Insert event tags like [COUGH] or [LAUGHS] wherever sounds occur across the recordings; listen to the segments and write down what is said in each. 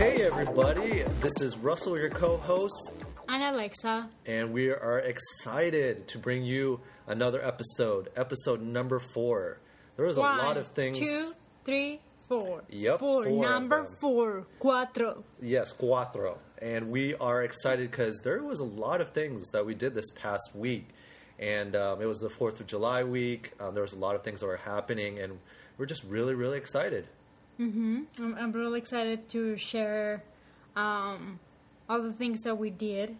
Hey, everybody. This is Russell, your co host, And Alexa. and we are excited to bring you another episode, episode number four. There was a lot of things. Two, three, four. Yep, Four. four Number four. Cuatro. Yes, cuatro. And we are excited because there was a lot of things that we did this past week. And um, it was the 4th of July week. Um, there was a lot of things that were happening, and we're just really, really excited. I'm, I'm really excited to share um, all the things that we did.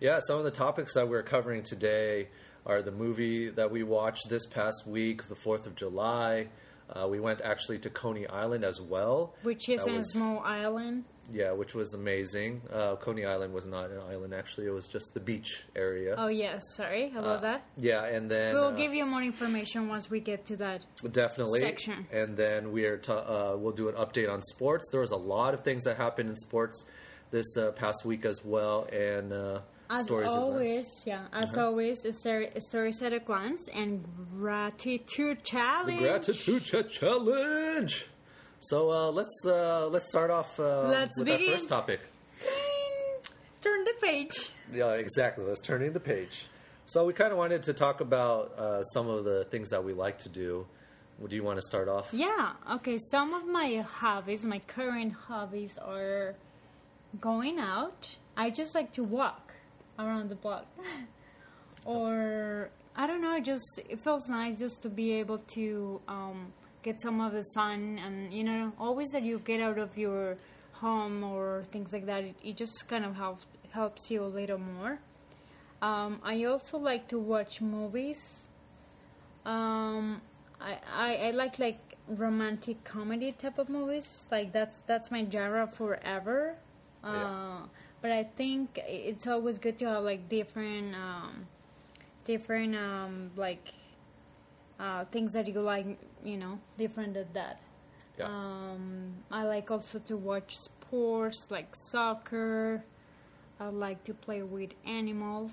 Yeah, some of the topics that we're covering today are the movie that we watched this past week, the 4th of July. Uh, we went actually to Coney Island as well. Which is That a was- small island. Yeah, which was amazing. Uh, Coney Island was not an island, actually. It was just the beach area. Oh, yes. Sorry about Uh, that. Yeah, and then. We'll uh, give you more information once we get to that. Definitely. section. And then we are t- uh, we'll do an update on sports. There was a lot of things that happened in sports this uh, past week as well, and uh, As stories Uh-huh. always, yeah. As always, a story, a stories at a glance and gratitude challenge. Gratitude Ch- challenge. So uh, let's uh, let's start off uh, Let's with begin. our first topic. Turn the page. Yeah, exactly. Let's turning the page. So we kind of wanted to talk about uh, some of the things that we like to do. Do you want to start off? Yeah, okay, some of my hobbies, my current hobbies are going out. I just like to walk around the block. or I don't know, it just it feels nice just to be able to um, get some of the sun and you know, always that you get out of your home or things like that, it, it just kind of helps helps you a little more. Um, I also like to watch movies. Um, I, I, I like like romantic comedy type of movies. Like that's that's my genre forever. Uh, Yeah. But I think it's always good to have like different, um, different um, like uh, things that you like. You know, different than that. Yeah. Um, I like also to watch sports like soccer. I like to play with animals.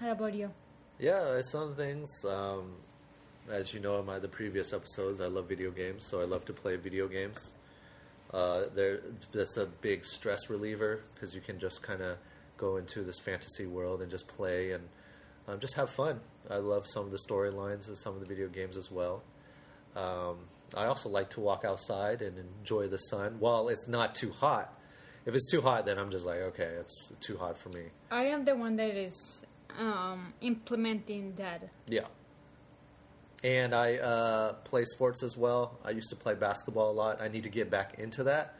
How about you? Yeah, some things. Um, as you know in my the previous episodes, I love video games, so I love to play video games. Uh, there, that's a big stress reliever because you can just kind of go into this fantasy world and just play and um, just have fun. I love some of the storylines of some of the video games as well. Um, I also like to walk outside and enjoy the sun while it's not too hot. If it's too hot, then I'm just like, okay, it's too hot for me. I am the one that is um, implementing that. Yeah. And I uh, play sports as well. I used to play basketball a lot. I need to get back into that.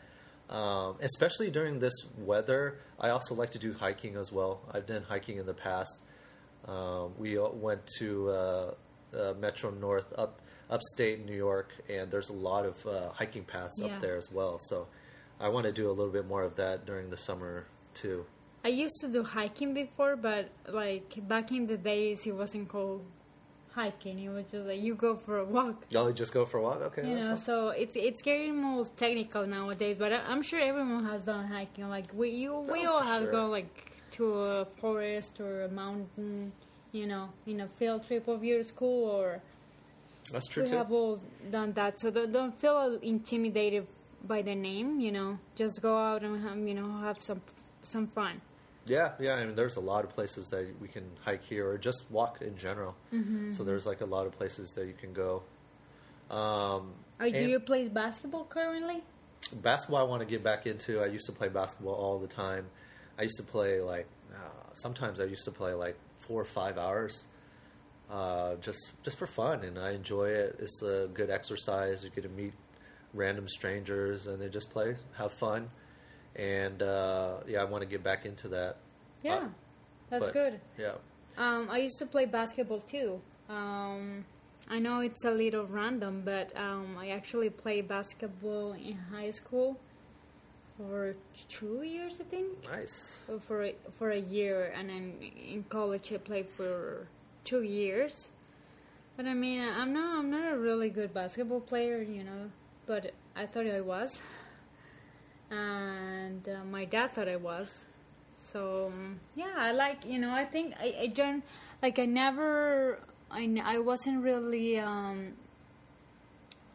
Um, especially during this weather. I also like to do hiking as well. I've done hiking in the past. Um, we went to uh, uh, Metro North, up upstate New York, and there's a lot of uh, hiking paths Yeah. up there as well. So I want to do a little bit more of that during the summer too. I used to do hiking before, but like back in the days, it wasn't called hiking. It was just like you go for a walk. Y'all [LAUGHS] oh, just go for a walk, okay? You know, awesome. so it's it's getting more technical nowadays. But I, I'm sure everyone has done hiking. Like we you we Oh, all have sure. gone like to a forest or a mountain. You know, in a field trip of your school, or That's true we too. have all done that. So don't, don't feel intimidated by the name. You know, just go out and have, you know have some some fun. Yeah, yeah. I mean, there's a lot of places that we can hike here, or just walk in general. Mm-hmm. So there's like a lot of places that you can go. Um, Are, do you play basketball currently? basketball? I want to get back into. I used to play basketball all the time. I used to play like uh, sometimes I used to play like four or five hours, uh, just just for fun, and I enjoy it. It's a good exercise. You get to meet random strangers, and they just play, have fun, and uh, yeah, I want to get back into that. Yeah, Uh, that's but- good. Yeah. Um, I used to play basketball too. Um, I know it's a little random, but um, I actually played basketball in high school for two years, I think. Nice. For a, for a year, and then in college I played for two years. But I mean, I'm not I'm not a really good basketball player, you know. But I thought I was, [LAUGHS] and uh, my dad thought I was. So um, yeah, I like you know I think I, I don't like I never I I wasn't really um,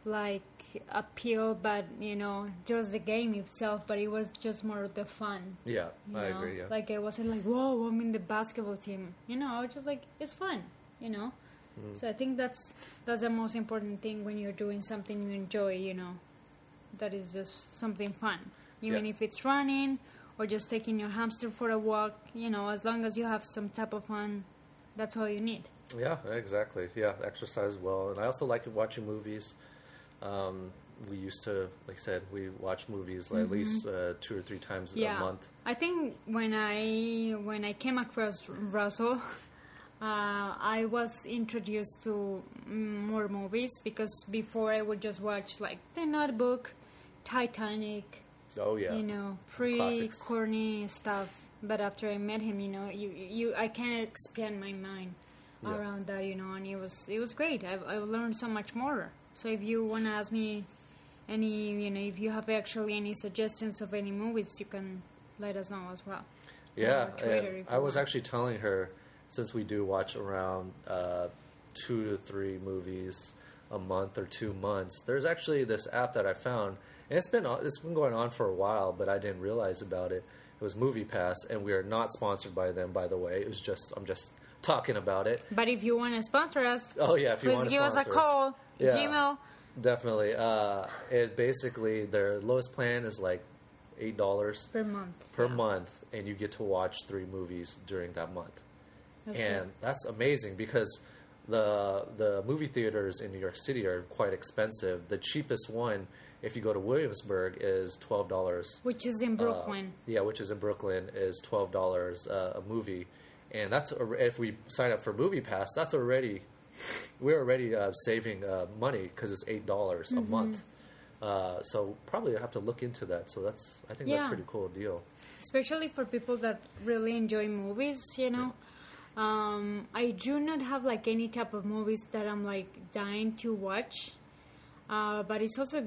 like appeal, but you know just the game itself. But it was just more the fun. Yeah, I know? agree. Yeah. Like I wasn't like whoa I'm in the basketball team. You know I was just like it's fun. You know. Mm. So I think that's that's the most important thing when you're doing something you enjoy. You know, that is just something fun, even Yeah. if it's running or just taking your hamster for a walk. You know, as long as you have some type of fun, that's all you need. Yeah, exactly. Yeah, exercise well, and I also like watching movies. Um, we used to, like I said, we watch movies like, at least uh, two or three times Mm-hmm. Yeah, a month. I think when I when I came across Russell, [LAUGHS] uh, I was introduced to more movies because before I would just watch like The Notebook, Titanic, Oh yeah, you know, pretty Classics. corny stuff. But after I met him, you know, you you I can expand my mind Yeah. around that, you know, and it was it was great. I've I've learned so much more. So if you want to ask me any, you know, if you have actually any suggestions of any movies, you can let us know as well. Yeah, Twitter if I was actually telling her since we do watch around uh, two to three movies a month or two months. There's actually this app that I found, and it's been it's been going on for a while, but I didn't realize about it. It was Movie Pass, and we are not sponsored by them, by the way. It was just I'm just talking about it. But if you want to sponsor us, Oh yeah, if you please want to give us a call. Yeah. Gmail. Definitely. Uh, it basically their lowest plan is like eight dollars Per month. per yeah. month, and you get to watch three movies during that month. That's and good. that's amazing because the the movie theaters in New York City are quite expensive. The cheapest one, if you go to Williamsburg, is twelve dollars. Which is in Brooklyn. yeah, which is in Brooklyn, is twelve dollars uh, a movie, and that's if we sign up for Movie Pass, that's already we're already uh, saving uh, money because it's eight dollars Mm-hmm. a month. Uh, so probably I have to look into that. So that's I think that's Yeah. a pretty cool deal. especially for people that really enjoy movies you know um, i do not have like any type of movies that i'm like dying to watch uh, but it's also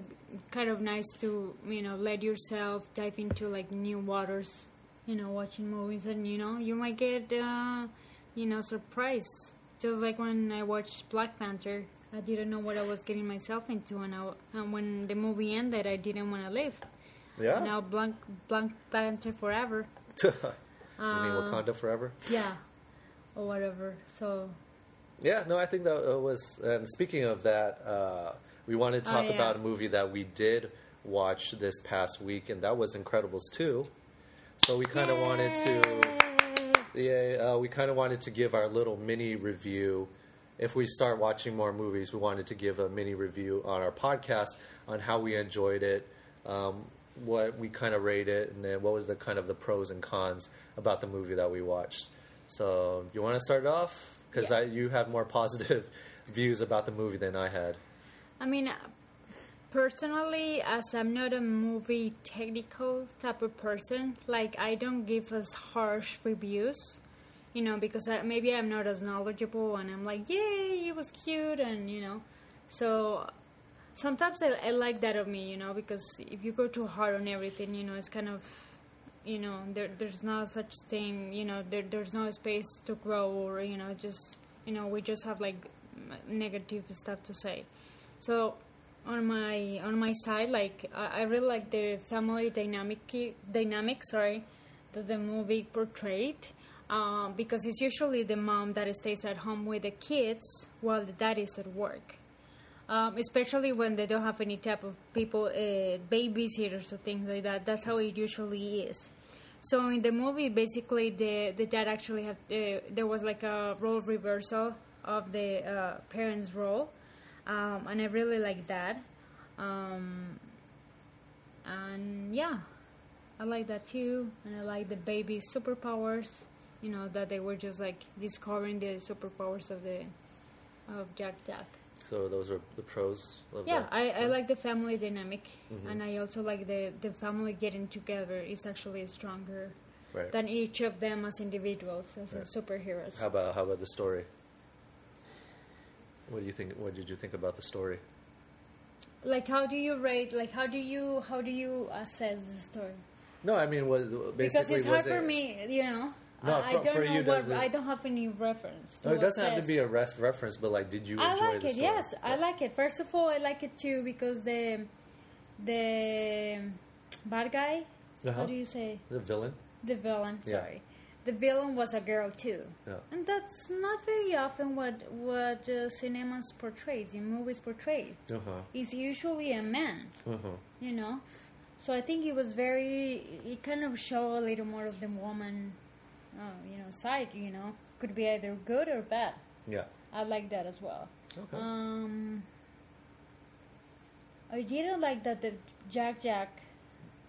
kind of nice to you know let yourself dive into like new waters you know watching movies and you know you might get uh, you know surprised just like when i watched black panther i didn't know what i was getting myself into and, I, and when the movie ended i didn't want to live Yeah. now black, Blank Panther forever. [LAUGHS] you mean Uh, Wakanda forever? Yeah, or whatever. So Yeah, no, I think that was. And speaking of that, uh, we wanted to Oh, talk yeah. about a movie that we did watch this past week, and that was Incredibles two. So we kind of wanted to, yeah, uh, we kind of wanted to give our little mini review. If we start watching more movies, we wanted to give a mini review on our podcast on how we enjoyed it, um, what we kind of rate it, and then what was the kind of the pros and cons about the movie that we watched. So, you want to start off because Yeah. you have more [LAUGHS] positive views about the movie than I had. I mean, personally, as I'm not a movie technical type of person, like I don't give us harsh reviews. You know, because I, maybe I'm not as knowledgeable, and I'm like, "Yay, it was cute," and you know, so sometimes I, I like that of me, you know, because if you go too hard on everything, you know, it's kind of, you know, there there's not such thing, you know, there there's no space to grow, or you know, just you know, we just have like negative stuff to say. So on my on my side, like I, I really like the family dynamic dynamic, sorry, that the movie portrayed. Um, because it's usually the mom that stays at home with the kids while the dad is at work um, especially when they don't have any type of people, uh, babysitters or things like that. That's how it usually is. So in the movie, basically, the the dad actually had uh, there was like a role reversal of the uh, parents' role, um, and I really like that. Um, and yeah, I like that too, and I like the baby superpowers. You know that they were just like discovering the superpowers of the of Jack Jack. So those are the pros. Of Yeah, that. I, I like the family dynamic, Mhm. and I also like the the family getting together is actually stronger right. than each of them as individuals as Right. superheroes. How about how about the story? What do you think? What did you think about the story? like, how do you rate? Like, how do you how do you assess the story? No, I mean, was because it's hard for it, me, you know. No, I, I for- don't for know you, what I don't have any reference. No, it doesn't have to be a rest reference, but like, did you I like it. Yes, I like it. First of all, I like it too because the the bad guy. Uh-huh. How do you say the villain. the villain? Yeah. Sorry, the villain was a girl too, Yeah. and that's not very often what what uh, cinemas portrays in movies portray. Uh huh. It's usually a man, Uh huh. you know. So I think it was very. It kind of show a little more of the woman, uh, you know, side. You know, could be either good or bad. Yeah. I like that as well. Okay. Um, I didn't like that the Jack Jack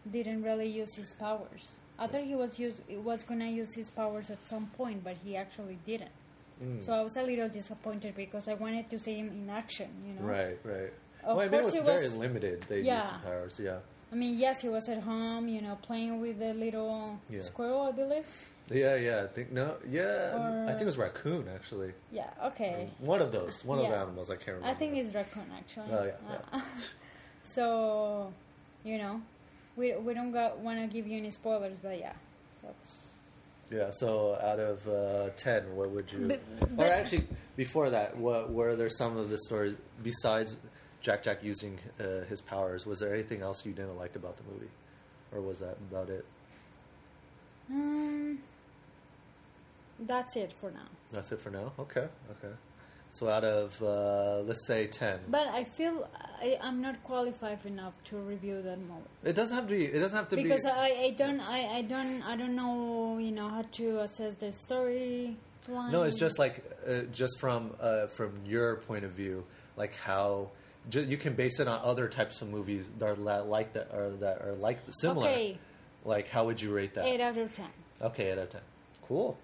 didn't really use his powers. I thought he was use was gonna use his powers at some point, but he actually didn't. Mm. So I was a little disappointed because I wanted to see him in action. You know, Right. Right. Of well, I mean, it was very was- limited. They Yeah. used some powers. Yeah. I mean, yes, he was at home, you know, playing with the little Yeah. squirrel, I believe. Yeah. Yeah. I think no. Yeah. Or- I think it was raccoon actually. Yeah. Okay. One of those. One of the animals. I can't remember. I think it's raccoon actually. Oh, yeah, Uh, [LAUGHS] so, you know, we we don't got want to give you any spoilers, but yeah, that's Yeah. So out of uh, ten, what would you? But- or actually, before that, what were there some of the stories besides Jack Jack using uh, his powers? Was there anything else you didn't like about the movie, or was that about it? um, that's it for now. That's it for now. Okay. Okay. So out of uh, let's say ten, But I feel I, I'm not qualified enough to review that movie it doesn't have to be. It doesn't have to because be. I, I don't I, I don't I don't know you know how to assess the story. No, it's just like uh, just from uh, from your point of view, like how ju- you can base it on other types of movies that are like that or that are like similar. Okay. Like how would you rate that? eight out of ten. Okay, eight out of ten. Cool.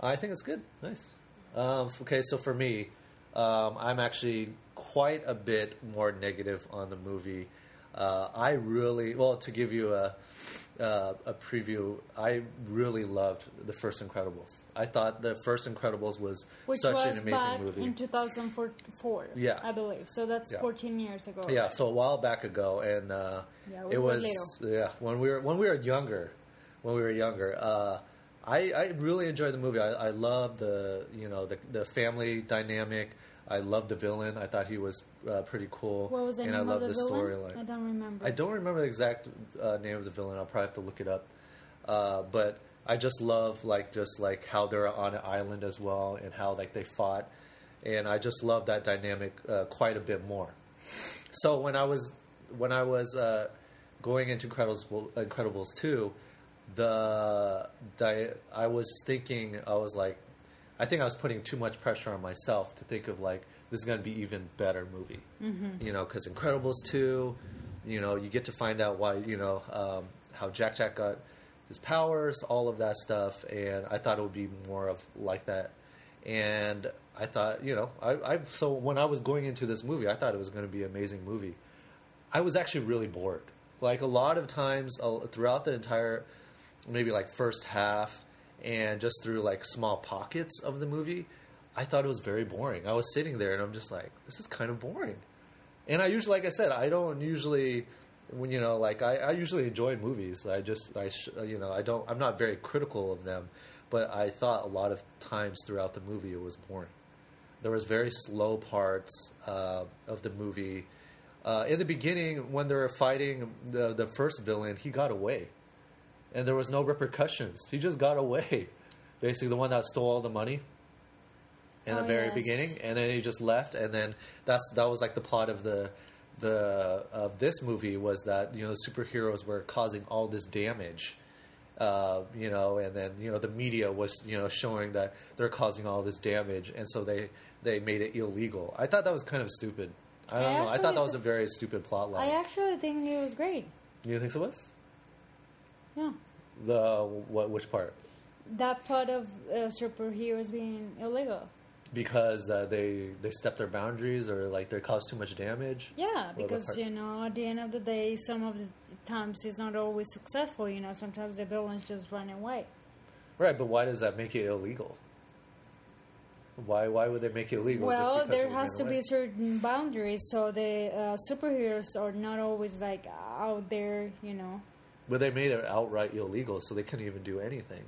I think it's good. Nice. Um, okay, so for me, um, I'm actually quite a bit more negative on the movie. Uh, I really well to give you a uh, a preview. I really loved the first Incredibles. I thought the first Incredibles was Which such was an amazing back movie. in 2004, Yeah. I believe. So that's Yeah. 14 years ago. Yeah, so a while back ago, and uh, Yeah, we it were was little. yeah when we were when we were younger, when we were younger. I, I really enjoyed the movie. I, I loved the you know the the family dynamic. I love the villain. I thought he was uh, pretty cool. What was the and name I loved of the, the storyline. I don't remember. I don't remember the exact uh, name of the villain. I'll probably have to look it up. Uh, but I just love like just like how they're on an island as well, and how like they fought, and I just love that dynamic uh, quite a bit more. So when I was when I was uh, going into Incredibles Incredibles two, the, the I was thinking I was like, I think I was putting too much pressure on myself to think of like this is going to be even better movie, mm-hmm. you know, because Incredibles two, you know, you get to find out why you know um, how Jack Jack got his powers, all of that stuff, and I thought it would be more of like that. And I thought, you know, I, I so when I was going into this movie, I thought it was going to be an amazing movie. I was actually really bored. Like a lot of times uh, throughout the entire, maybe like first half, and just through like small pockets of the movie, I thought it was very boring. I was sitting there and I'm just like, this is kind of boring. And I usually, like I said, I don't usually, when you know, like I, I usually enjoy movies. I just, I, sh- you know, I don't, I'm not very critical of them, but I thought a lot of times throughout the movie it was boring. There was very slow parts uh, of the movie. Uh, in the beginning, when they were fighting the the first villain, he got away, and there was no repercussions. He just got away. [LAUGHS] Basically, the one that stole all the money in the Oh, very yes. beginning, and then he just left. And then that's that was like the plot of the the of this movie was that you know superheroes were causing all this damage. Uh, you know, and then you know the media was you know showing that they're causing all this damage, and so they they made it illegal. I thought that was kind of stupid. I don't I know. I thought that was a very stupid plot line. I actually think it was great. you think so? Was Yeah. the what? Which part? That part of uh, superheroes being illegal. Because uh, they they step their boundaries or like they cause too much damage. Yeah, because you know, at the end of the day, some of the times it's not always successful. You know, sometimes the villains just run away. Right, but why does that make it illegal? Why why would they make it illegal? well, there has to away? be certain boundaries, so the uh, superheroes are not always like out there, you know, but they made it outright illegal, so they couldn't even do anything.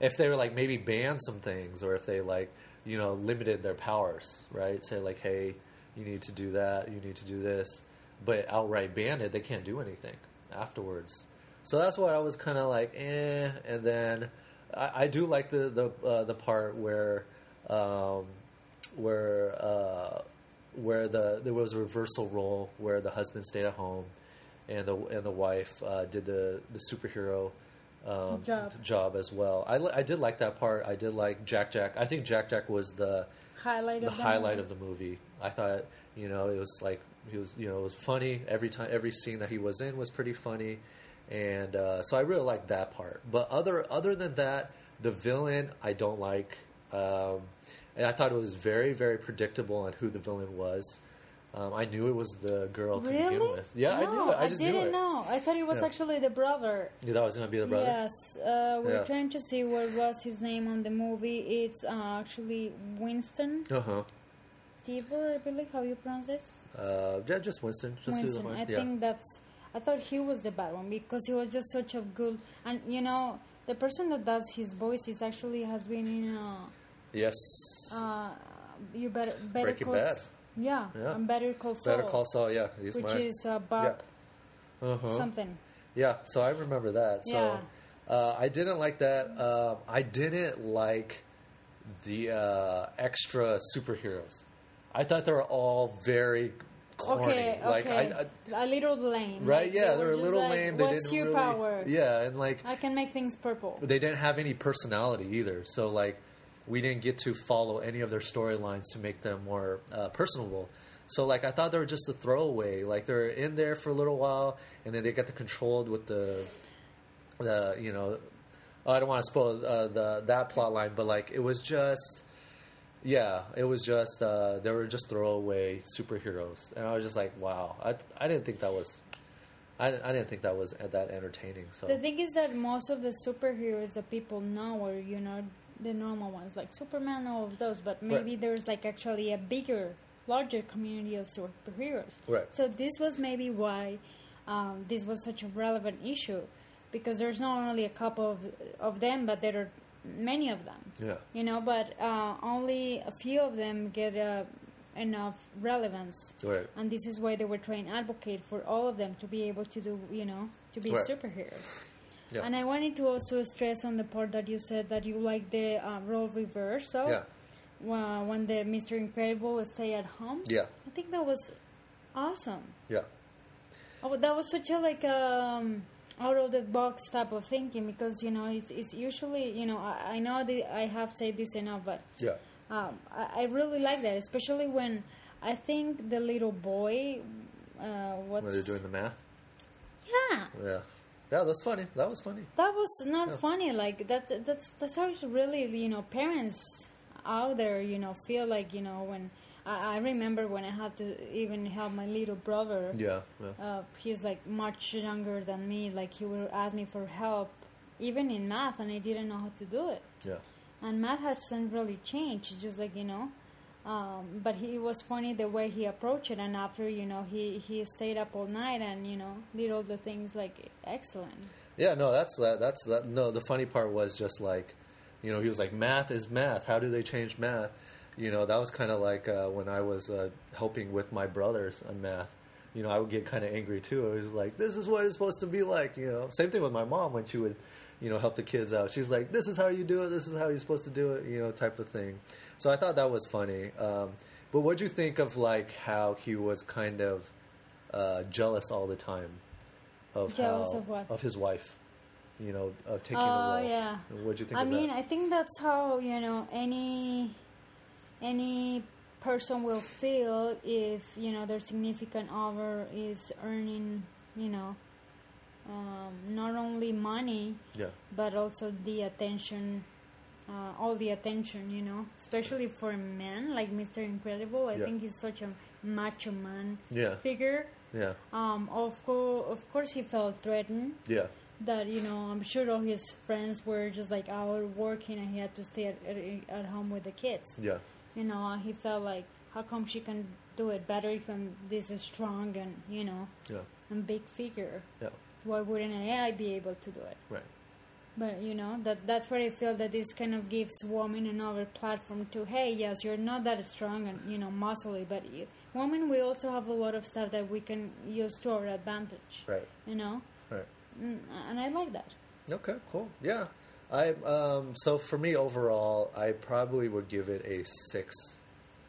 If they were like maybe ban some things, or if they like you know limited their powers, right? Say like, hey, you need to do that, you need to do this, but outright ban it, they can't do anything afterwards. So that's why I was kind of like, eh. And then I, I do like the the uh, the part where um, where uh, where the there was a reversal role where the husband stayed at home and the and the wife uh, did the the superhero um, Job. job as well. I, li- I did like that part. I did like Jack Jack. I think Jack Jack was the Highlight the of the highlight movie. of the movie. I thought you know it was like he was you know it was funny every time every scene that he was in was pretty funny, and uh, so I really liked that part. But other other than that, the villain I don't like, um, and I thought it was very very predictable on who the villain was. Um, I knew it was the girl to Really? begin with. Yeah, I knew it. I just didn't knew it. know. I thought it was Yeah. actually the brother. You thought it was going to be the brother. Yes, uh, we're Yeah. trying to see what was his name on the movie. It's uh, actually Winston Uh huh. Deavor, I believe how you pronounce this. Uh, yeah, just Winston. Just Winston. I yeah. think that's. I thought he was the bad one because he was just such a good. And you know, the person that does his voice is actually has been in. Uh, yes. uh, you better better Breaking. Bad. Yeah, Yeah. and Better Call Saul. Better Call Saul. Yeah, he's which my. is uh, Bob uh-huh. something. Yeah, so I remember that. So uh, I didn't like that. Um I didn't like the uh, extra superheroes. I thought they were all very corny. Okay, Like okay. I, I, a little lame. right? Like, yeah, they were a little like, lame. They What's didn't your really. power? Yeah, and like I can make things purple. they didn't have any personality either. So like we didn't get to follow any of their storylines to make them more uh, personable. So like I thought they were just a throwaway. Like they're in there for a little while, and then they get the controlled with the the you know. I don't want to spoil uh, the that plot line, but like it was just. Yeah, it was just uh, they were just throwaway superheroes, and I was just like, wow, I I didn't think that was, I, I didn't think that was that entertaining. So The thing is that most of the superheroes that people know are, you know, the normal ones, like Superman, all of those. But maybe there's like actually a bigger, larger community of superheroes. Right. So this was maybe why um, this was such a relevant issue, because there's not only a couple of of them, but there are many of them. yeah, You know, but uh, only a few of them get uh, enough relevance. right. And this is why they were trying to advocate for all of them to be able to do, you know, to be Right. superheroes. Yeah. And I wanted to also stress on the part that you said that you like the uh, role reversal. Yeah. Uh, when the Mr. Incredible stay at home. Yeah. I think that was awesome. Yeah. Oh, that was such a like um, out of the box type of thinking because you know it's, it's usually you know I, I know that I have said this enough, but Yeah. um, I, I really like that, especially when I think the little boy. Uh, what's When they're doing the math. yeah, Yeah. Yeah, that's funny. That was funny. that was not Yeah. funny. Like that. That's that's how it's really you know parents out there you know feel like you know when I, I remember when I had to even help my little brother. Yeah. Yeah. Uh, he's like much younger than me. Like he would ask me for help, even in math, and I didn't know how to do it. Yeah. And math hasn't really changed. Just like you know, um, but he it was funny the way he approached it. And after you know, he he stayed up all night and you know did all the things like excellent. Yeah, no, that's that. That's that. No, the funny part was just like, you know, he was like, "Math is math. How do they change math?" You know, that was kind of like uh, when I was uh, helping with my brothers on math. You know, I would get kind of angry too. I was like, "This is what it's supposed to be like." You know, same thing with my mom when she would, you know, help the kids out. She's like, "This is how you do it. This is how you're supposed to do it." You know, type of thing. So I thought that was funny. Um, but what do you think of like how he was kind of uh, jealous all the time of Jealous how, of what? of his wife? You know, of taking Oh the role. yeah. What do you think? I of mean, that? I think that's how you know any any person will feel if you know their significant other is earning you know um, not only money yeah, but also the attention uh, all the attention you know especially for a man like mr incredible i Yeah. think he's such a macho man yeah, figure yeah, um, of, co- of course he felt threatened yeah, that you know I'm sure all his friends were just like out working and he had to stay at, at, at home with the kids. yeah, You know, he felt like how come she can do it better if I'm this is strong and you know yeah, and big figure. yeah. why wouldn't AI be able to do it? Right. But you know that that's where I feel that this kind of gives women another platform to. Hey, yes, you're not that strong and you know muscly, but you, women we also have a lot of stuff that we can use to our advantage. Right. You know, Right. mm, and I like that. Okay, cool. Yeah. I um so for me overall, I probably would give it a 6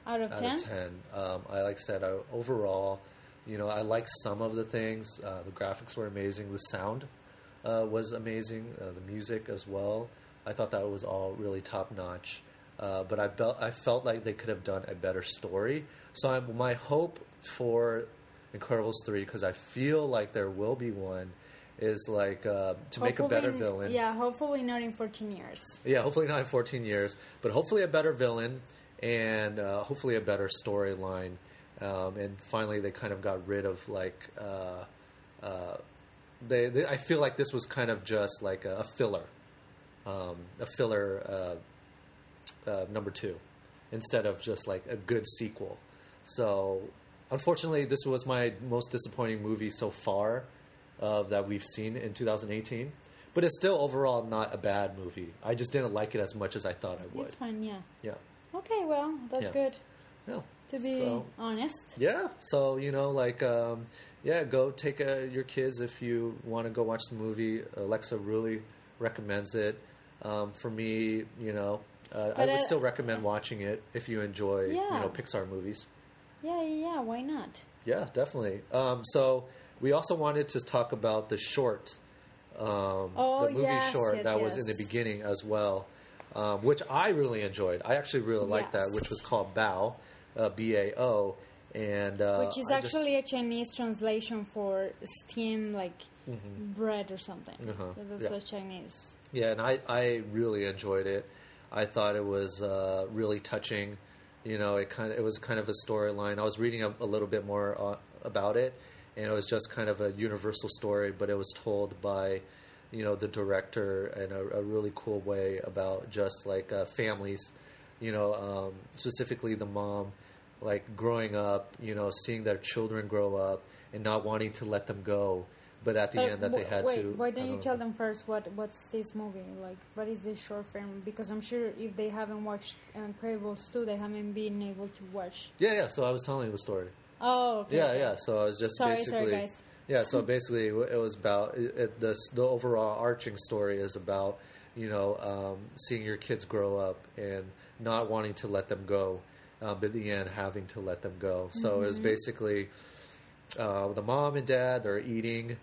Out of out ten, of 10. Um I like said I, overall, you know, I like some of the things. Uh, the graphics were amazing, the sound uh, was amazing, uh, the music as well. I thought that was all really top notch. Uh, but I felt I felt like they could have done a better story. So I'm, my hope for Incredibles three because I feel like there will be one is like uh, to make a better villain. Yeah, hopefully not in fourteen years. Yeah, hopefully not in 14 years, but hopefully a better villain and uh, hopefully a better storyline. Um, and finally, they kind of got rid of like uh, uh, they, they. I feel like this was kind of just like a, a filler, um, a filler uh, uh, number two, instead of just like a good sequel. So, unfortunately, this was my most disappointing movie so far uh, that we've seen in 2018. But it's still overall not a bad movie. I just didn't like it as much as I thought I would. It's fine. Yeah. Yeah. Okay. Well, that's Yeah. good. Yeah. To be So- honest. Yeah. So you know, like, um, yeah, go take uh, your kids if you want to go watch the movie. Alexa really recommends it. Um, for me, you know, uh, I would I- still recommend watching it if you enjoy, you know, Pixar movies. Yeah, yeah, yeah. Why not? Yeah, definitely. Um, so we also wanted to talk about the short, um, Oh, the movie yes, short yes, that was in the beginning as well, um, which I really enjoyed. I actually really liked that, which was called Bao, uh, B A O, and uh, Which is I just- actually a Chinese translation for steam, like bread or something. Uh-huh, So that's yeah. a Chinese. Yeah, and I, I really enjoyed it. I thought it was uh, really touching. You know, it kind of it was kind of a storyline. I was reading a, a little bit more uh, about it, and it was just kind of a universal story, but it was told by, you know, the director in a, a really cool way about just like uh, families. You know, um, specifically the mom, like growing up. You know, seeing their children grow up and not wanting to let them go. But at the But end, that they wh- had wait, to. why don't you tell them first what what's this movie like? What is this short film? Because I'm sure if they haven't watched Incredibles 2, they haven't been able to watch. Yeah, yeah. So I was telling you the story. Oh, okay. Yeah, yeah. So I was just Sorry, basically. sorry, guys. Yeah, so basically, it was about it, it, the the overall arching story is about you know um, seeing your kids grow up and not wanting to let them go, uh, but in the end having to let them go. So it was basically uh, the mom and dad they're eating,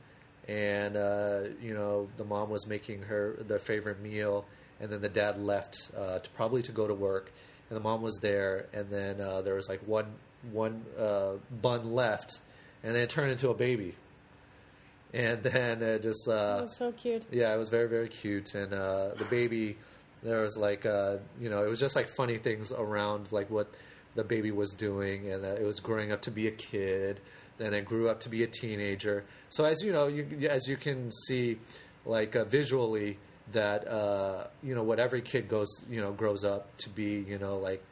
and uh, you know the mom was making her their favorite meal, and then the dad left uh, to probably to go to work, and the mom was there, and then uh, there was like one one uh, bun left, and then it turned into a baby, and then it just It uh, was so cute. yeah, it was very very cute, and uh, the baby there was like uh, you know it was just like funny things around like what the baby was doing, and uh, it was growing up to be a kid, then it grew up to be a teenager. So as you know, you, as you can see, like uh, visually, that uh, you know what every kid goes you know grows up to be, you know like.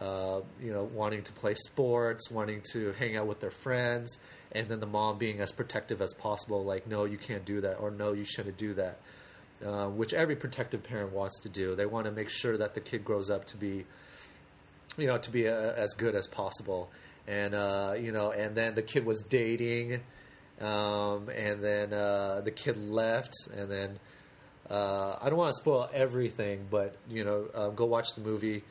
Uh, you know, wanting to play sports, wanting to hang out with their friends, and then the mom being as protective as possible, like, no, you can't do that, or no, you shouldn't do that, uh, which every protective parent wants to do. They want to make sure that the kid grows up to be, you know, to be uh as good as possible, and uh, you know, and then the kid was dating, um, and then uh, the kid left, and then uh, I don't want to spoil everything, but you know, go watch the movie.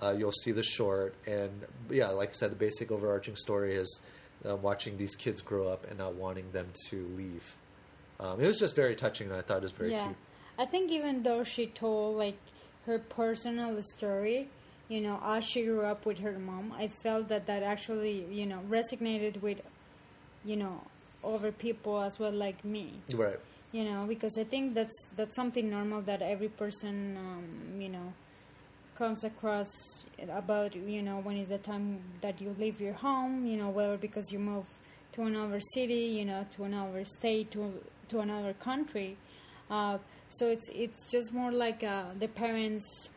Uh, you'll see the short, and yeah, like I said, the basic overarching story is watching these kids grow up and not wanting them to leave. Um, it was just very touching, and I thought it was very yeah. cute. I think even though she told like her personal story, you know, as she grew up with her mom, I felt that that actually, you know, resonated with, you know, other people as well, like me. Right. You know, because I think that's that's something normal that every person, um, you know, comes across about. You know, when is the time that you leave your home? You know, whether because you move to another city, you know, to another state, to to another country. Uh, so it's it's just more like uh, the parents'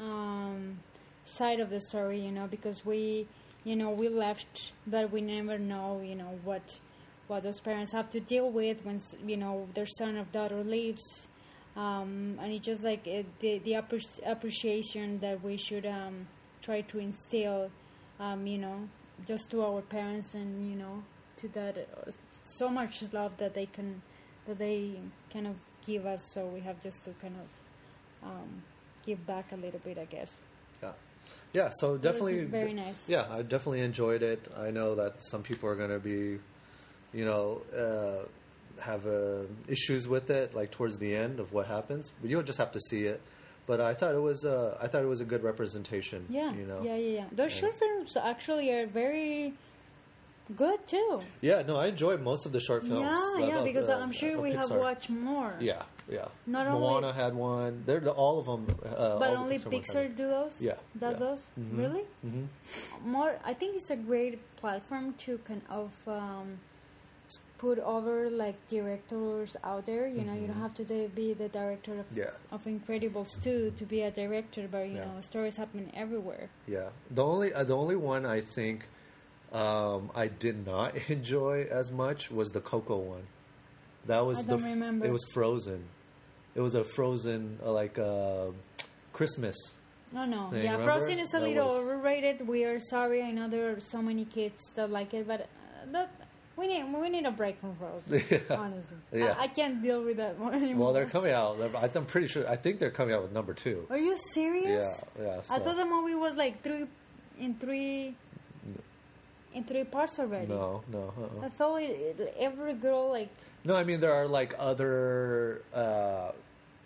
um, side of the story, you know, because we, you know, we left, but we never know, you know, what what those parents have to deal with when you know their son or daughter leaves, um, and it's just like it, the the appre- appreciation that we should um, try to instill, um, you know, just to our parents and you know to that uh, so much love that they can that they kind of give us. So we have just to kind of um, give back a little bit, I guess. Yeah, yeah. So definitely very nice. Yeah, I definitely enjoyed it. I know that some people are going to be, you know, uh, have uh, issues with it, like towards the end of what happens. But you'll just have to see it. But I thought it was, uh, I thought it was a good representation. Yeah, you know. yeah, yeah, yeah. Those And- short films actually are very good too. Yeah, no, I enjoyed most of the short films. Yeah, yeah, because uh, I'm sure we have watched more. Yeah, yeah. Not only- Moana had one. They're the- all of them. Uh, But the only Pixar Pixar do those. Yeah, does yeah. those Mhm. really. Mhm. more. I think it's a great platform to kind of um, put over like directors out there. You know, you don't Mhm. have to be the director of, Yeah. of Incredibles two to be a director, but you Yeah. know, stories happen everywhere. Yeah, the only uh, the only one I think um, I did not [LAUGHS] enjoy as much was the Coco one. That was I the don't remember. it was Frozen. It was a Frozen uh, like uh, Christmas. No, no. Thing, yeah, remember? Frozen is a That little was- overrated. We are sorry. I know there are so many kids that like it, but uh, that, we need we need a break from Frozen. [LAUGHS] Yeah. Honestly, Yeah. I, I can't deal with that [LAUGHS] one anymore. Well, they're coming out. they're- I'm pretty sure. I think they're coming out with number two. Are you serious? yeah. I So. thought the movie was like three in three in three parts already. no, no. Uh-uh. I thought it, it- every girl like No, I mean there are like other, uh,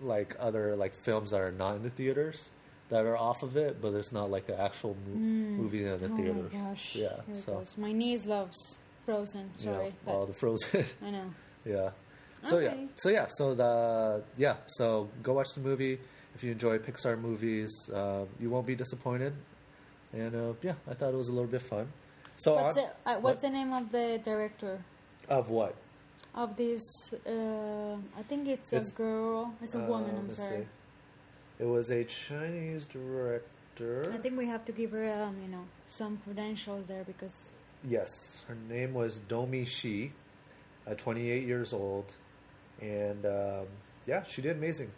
like other like films that are not in the theaters that are off of it, but it's not like an actual mo- movie in the oh theaters. my gosh. Yeah, Here so. My niece loves Frozen. Sorry, yeah, all the Frozen. I know. [LAUGHS] yeah. So yeah, so yeah, so the yeah, so go watch the movie if you enjoy Pixar movies. Uh, you won't be disappointed, and uh, yeah, I thought it was a little bit fun. So What's, on- the, uh, what's the name of the director? of what? of this uh, I think it's, It's- a girl it's a Uh, woman I'm sorry see. It was a Chinese director. I think we have to give her um, you know some credentials there because Yes, her name was Domee Shi, uh, 28 years old, and um, yeah, she did amazing.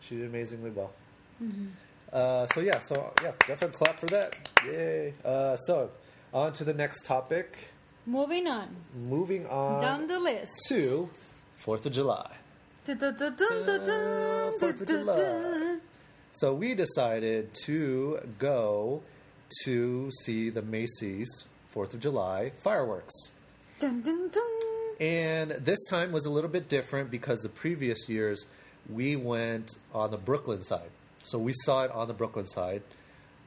She did amazingly well. Mm-hmm. Uh, so yeah, so yeah, definitely clap for that. Yay! Uh, so on to the next topic. moving on Moving on down the list to Fourth of July. Dun-dun-dun-dun-dun-dun, Fourth of July. So we decided to go to see the Macy's Fourth of July fireworks. And this time was a little bit different because the previous years we went on the Brooklyn side. So we saw it on the Brooklyn side.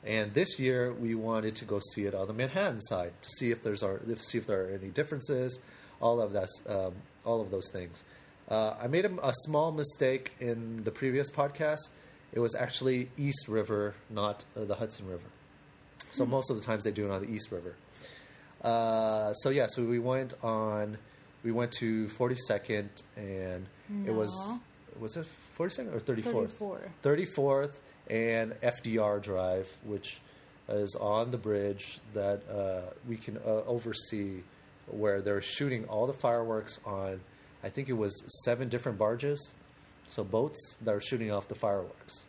And this year we wanted to go see it on the Manhattan side to see if there's are if, see if there are any differences, all of that, um, all of those things. Uh, I made a, a small mistake in the previous podcast. It was actually East River, not uh, the Hudson River. So most of the times they do it on the East River. Uh, so yeah, so we went on, we went to 42nd, and it was was it 42nd or 34th? 34 34th and FDR Drive, which is on the bridge that uh, we can uh, oversee, where they're shooting all the fireworks on. I think it was seven different barges, so boats that are shooting off the fireworks,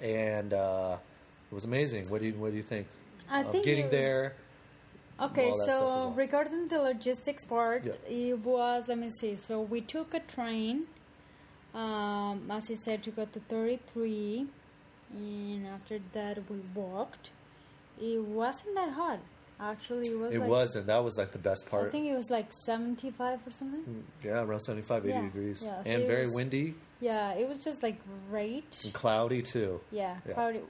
and uh, it was amazing. What do you What do you think? I of think getting you- there. Okay, so regarding the logistics part, Yeah. it was let me see. So we took a train, um, as I said, to go to 33, and after that we walked. It wasn't that hot, actually. It was. It like, wasn't. That was like the best part. I think it was like 75 or something. Mm, Yeah, around 75, 80 Yeah, degrees. yeah, so and very was- windy Yeah, it was just like great. and cloudy too. Yeah, Yeah. cloudy.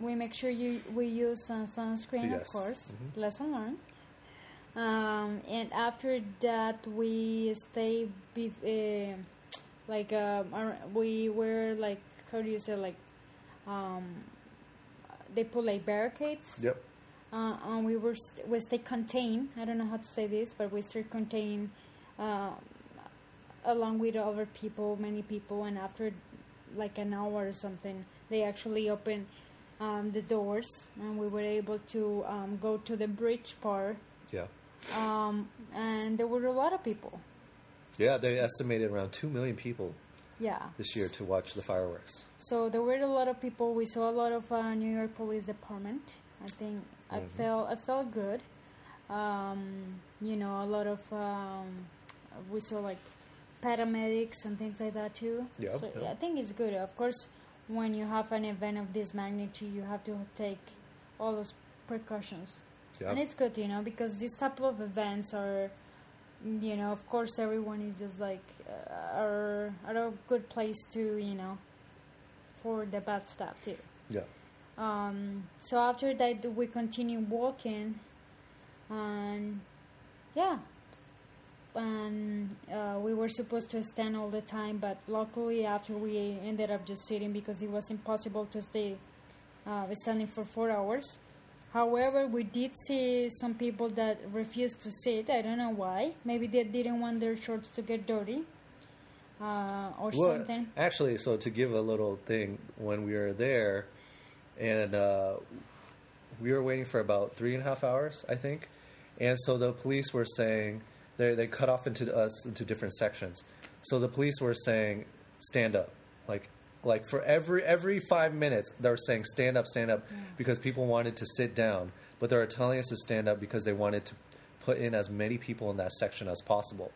We make sure you we use sun, sunscreen, of Yes. course. Mhm. Lesson learned. Um, and after that, we stay be, uh, like um, we were like how do you say like um, they put like barricades. Yep. Uh, and we were st- we stay contained. I don't know how to say this, but we stay contained uh, along with other people, many people. And after like an hour or something, they actually opened um, the doors, and we were able to um, go to the bridge part. Yeah. um, and there were a lot of people. Yeah, they estimated around two million people Yeah. this year to watch the fireworks. So there were a lot of people. We saw a lot of uh, New York Police Department. I think I Mhm. felt I felt good. Um, you know, a lot of um, we saw like paramedics and things like that too. Yeah, So yeah. I think it's good. Of course, when you have an event of this magnitude, you have to take all those precautions. Yeah. And it's good, you know, because these type of events are, you know, of course, everyone is just like uh, are are a good place to, you know, for the bad stuff too. Yeah. Um, so after that, we continue walking, and yeah, and uh, we were supposed to stand all the time, but luckily after we ended up just sitting because it was impossible to stay uh, standing for four hours. However, we did see some people that refused to sit. I don't know why. Maybe they didn't want their shorts to get dirty uh, or Well, something. actually, so to give a little thing, when we were there, and uh, we were waiting for about three and a half hours, I think, and so the police were saying they they cut off into us into different sections. So the police were saying, "Stand up," like for every every five minutes they were saying, "Stand up, stand up," because people wanted to sit down, but they were telling us to stand up because they wanted to put in as many people in that section as possible.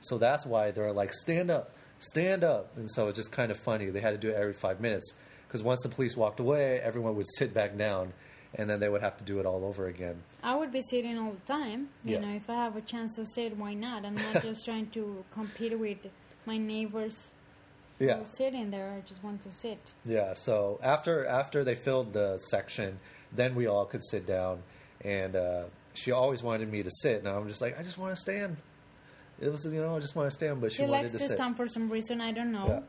So that's why they're like, stand up, stand up. And so it's just kind of funny. They had to do it every five minutes because once the police walked away, everyone would sit back down and then they would have to do it all over again. I would be sitting all the time. You Yeah. know, if I have a chance to sit, why not? I'm not [LAUGHS] just trying to compete with my neighbors Yeah. sitting there. I just want to sit. Yeah. So after after they filled the section, then we all could sit down. And uh, she always wanted me to sit, and I'm just like, I just want to stand. It was, you know, I just want to stand, but she He wanted likes to to sit. stand for some reason. I don't know. Yeah.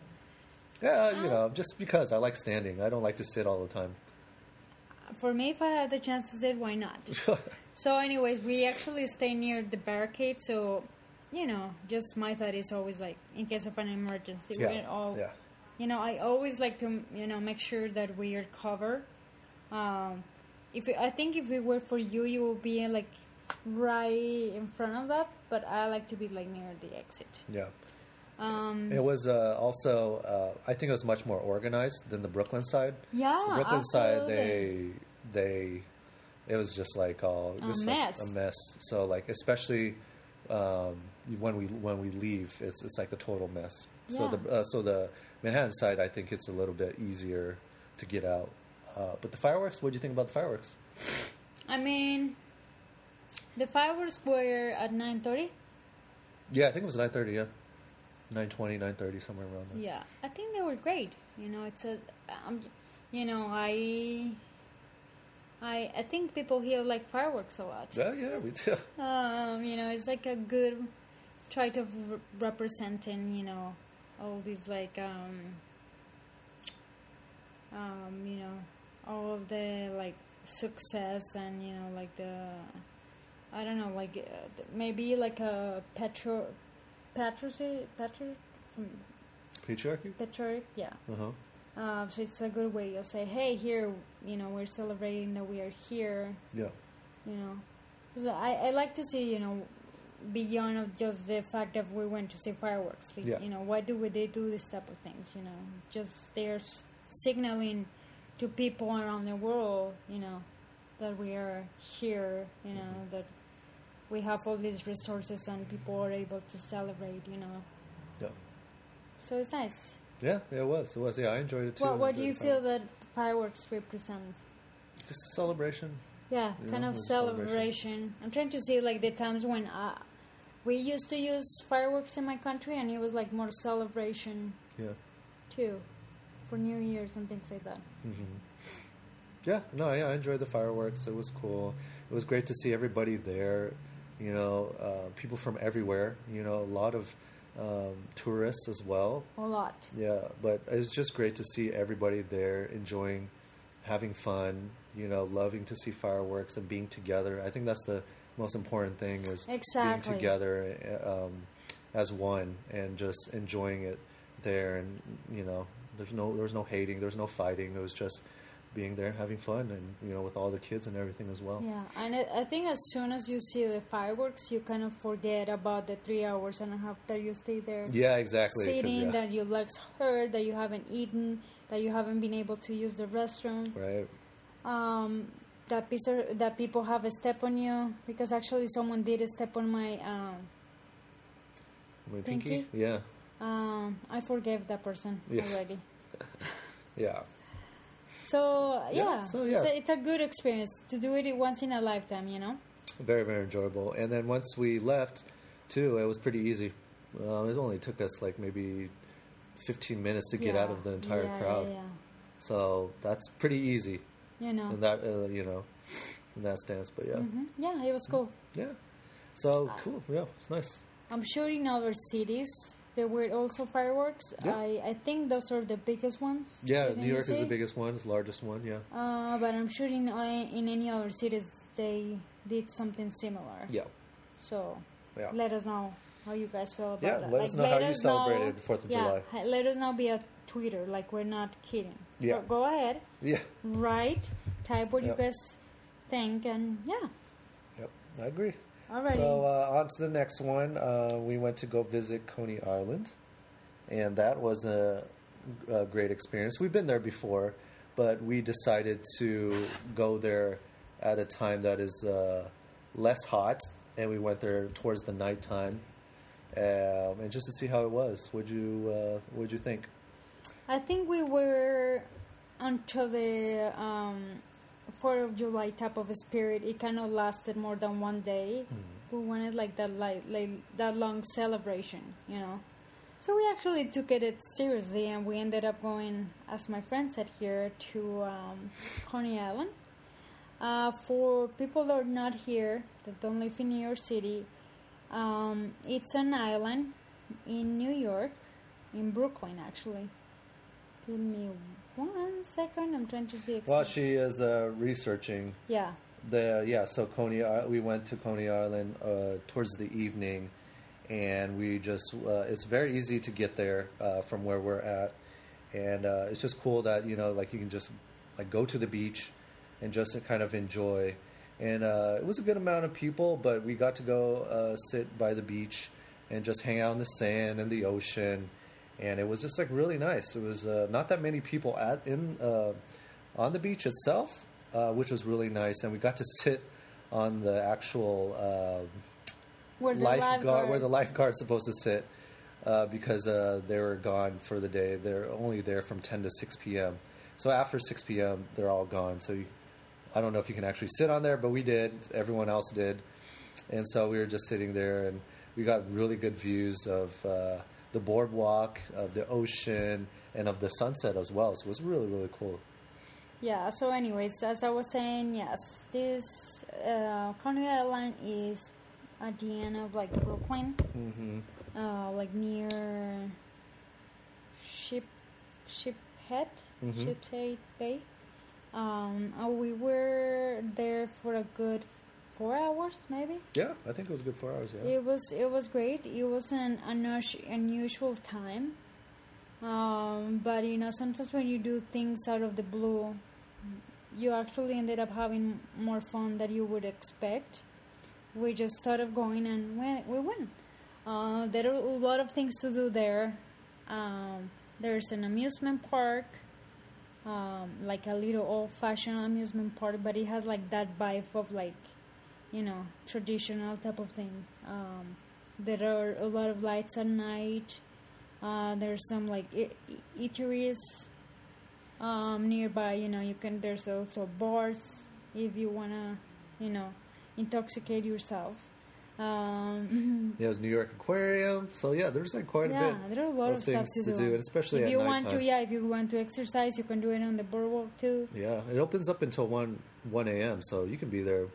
Yeah, you know, just because I like standing. I don't like to sit all the time. For me, if I have the chance to sit, why not? [LAUGHS] so, anyways, we actually stay near the barricade. So, you know, just my thought is always like, in case of an emergency, yeah. we're all yeah. you know i always like to you know make sure that we are covered um, if it, i think if it were for you you would be like right in front of that but i like to be like near the exit Yeah. um, It was uh, also, uh, I think it was much more organized than the Brooklyn side. yeah the Brooklyn side, they, they, it was just like all A just like mess. a mess. So like, especially um, when we when we leave, it's it's like a total mess. So the uh, so the Manhattan side, I think it's a little bit easier to get out. Uh, but the fireworks, what do you think about the fireworks? i mean the fireworks were at 9.30 Yeah, I think it was nine thirty. Yeah, 9.20, 9.30, somewhere around there. yeah i think they were great you know it's a um, you know i I, I think people here like fireworks a lot. Yeah, yeah, we do. [LAUGHS] Um, you know, it's like a good try to re- representing, you know, all these like, um, um, you know, all of the like success and you know, like the, I don't know, like uh, maybe like a petro, patrici, patro, from Patriarchy. patriarch, yeah. Uh huh. Uh, so it's a good way of say, hey, here, you know, we're celebrating that we are here Yeah. you know 'Cause I, I like to see you know beyond of just the fact that we went to see fireworks like, Yeah. you know why do we, they do this type of things you know just they're signaling to people around the world you know that we are here you know Mhm. that we have all these resources and people are able to celebrate you know Yeah. so it's nice Yeah, it was. It was. Yeah, I enjoyed it too. what, what do you feel that fireworks represent. Just a celebration. Yeah, You kind know, of celebration. celebration. I'm trying to see like the times when uh, we used to use fireworks in my country, and it was like more celebration Yeah. too, for New Year's and things like that. hmm Yeah, no, yeah, I enjoyed the fireworks. It was cool. It was great to see everybody there. You know, uh, people from everywhere. You know, a lot of um, tourists as well. A lot. Yeah, but it was just great to see everybody there enjoying, having fun. You know, loving to see fireworks and being together. I think that's the most important thing is Exactly. being together um, as one and just enjoying it there. And you know, there's no there was no hating, there was no fighting. It was just being there, having fun, and you know, with all the kids and everything as well. Yeah, and I think as soon as you see the fireworks, you kind of forget about the three hours and a half that you stay there. Yeah, exactly. Sitting, yeah. that your legs hurt, that you haven't eaten, that you haven't been able to use the restroom. right. Um, that piece of, that people have a step on you because actually someone did a step on my. Um, My Pinky? pinky. Yeah, um, I forgave that person Yes. already. [LAUGHS] yeah. So Yeah, yeah, so, yeah. It's, a, it's a good experience to do it once in a lifetime, you know. Very, very enjoyable. And then once we left, too, it was pretty easy. Uh, it only took us like maybe 15 minutes to get Yeah, out of the entire yeah, crowd. Yeah, So that's pretty easy. You know. in that, uh, you know, in that stance. But yeah, hmm Yeah, it was cool. yeah. So cool. Yeah, it's nice. I'm sure in other cities there were also fireworks. Yeah. I, I think those are the biggest ones. Yeah, New York is the biggest one, it's the largest one. Yeah. Uh, but I'm sure in uh, in any other cities they did something similar. Yeah. So Yeah. let us know how you guys feel about Yeah, it. let us know how you celebrated Fourth of yeah, July. Let us know via Twitter, like we're not kidding. Yeah. Go, go ahead, Yeah. write, type what Yep. you guys think, and yeah. Yep. I agree. Alrighty. So uh, on to the next one. Uh, we went to go visit Coney Island, and that was a, a great experience. We've been there before, but we decided to go there at a time that is uh, less hot, and we went there towards the nighttime, um, and just to see how it was. Would you uh, Would you think? I think we were until the um, 4th of July type of spirit. It kind of lasted more than one day. We wanted like that, like, like that long celebration, you know. So we actually took it seriously, and we ended up going, as my friend said here, to um, Coney Island. Uh, for people that are not here, that don't live in New York City, um, it's an island in New York, in Brooklyn actually. Give me one second. I'm trying to see. While she is uh, researching yeah, the yeah, so Coney, I- we went to Coney Island uh, towards the evening, and we just uh, it's very easy to get there uh, from where we're at, and uh, it's just cool that you know like you can just like go to the beach and just kind of enjoy. And uh, it was a good amount of people, but we got to go uh, sit by the beach and just hang out in the sand and the ocean, and it was just like really nice. It was uh, not that many people at in uh, on the beach itself, uh, which was really nice, and we got to sit on the actual uh, where the lifeguard where the lifeguard's supposed to sit uh, because uh, they were gone for the day. They're only there from 10 to 6 p.m. So after 6 p.m., they're all gone. So you, I don't know if you can actually sit on there, but we did. Everyone else did, and so we were just sitting there, and we got really good views of uh, the boardwalk, of the ocean, and of the sunset as well. So it was really really cool. Yeah. So, anyways, as I was saying, yes, this uh, Coney Island is at the end of like Brooklyn, hmm uh, like near Ship Ship Head, Mhm. Ship's Head Bay. Um, uh, we were there for a good four hours, maybe. Yeah, I think it was a good four hours. Yeah. It was it was great. It was an unus- unusual time, um, but you know sometimes when you do things out of the blue, you actually ended up having more fun than you would expect. We just started going and we, we went. Uh, there are a lot of things to do there. Um, there's an amusement park, um, like a little old-fashioned amusement park, but it has like that vibe of like you know, traditional type of thing. Um, there are a lot of lights at night. Uh, there's some like eateries um, nearby. You know, you can. There's also bars if you wanna, you know, intoxicate yourself. Um, [LAUGHS] Yeah, was New York Aquarium. So yeah, there's like quite a bit. yeah, there are a lot of of, stuff things to, to do, and especially if you want to. Yeah, if you want to exercise, you can do it on the boardwalk too. Yeah, it opens up until one one a.m. So you can be there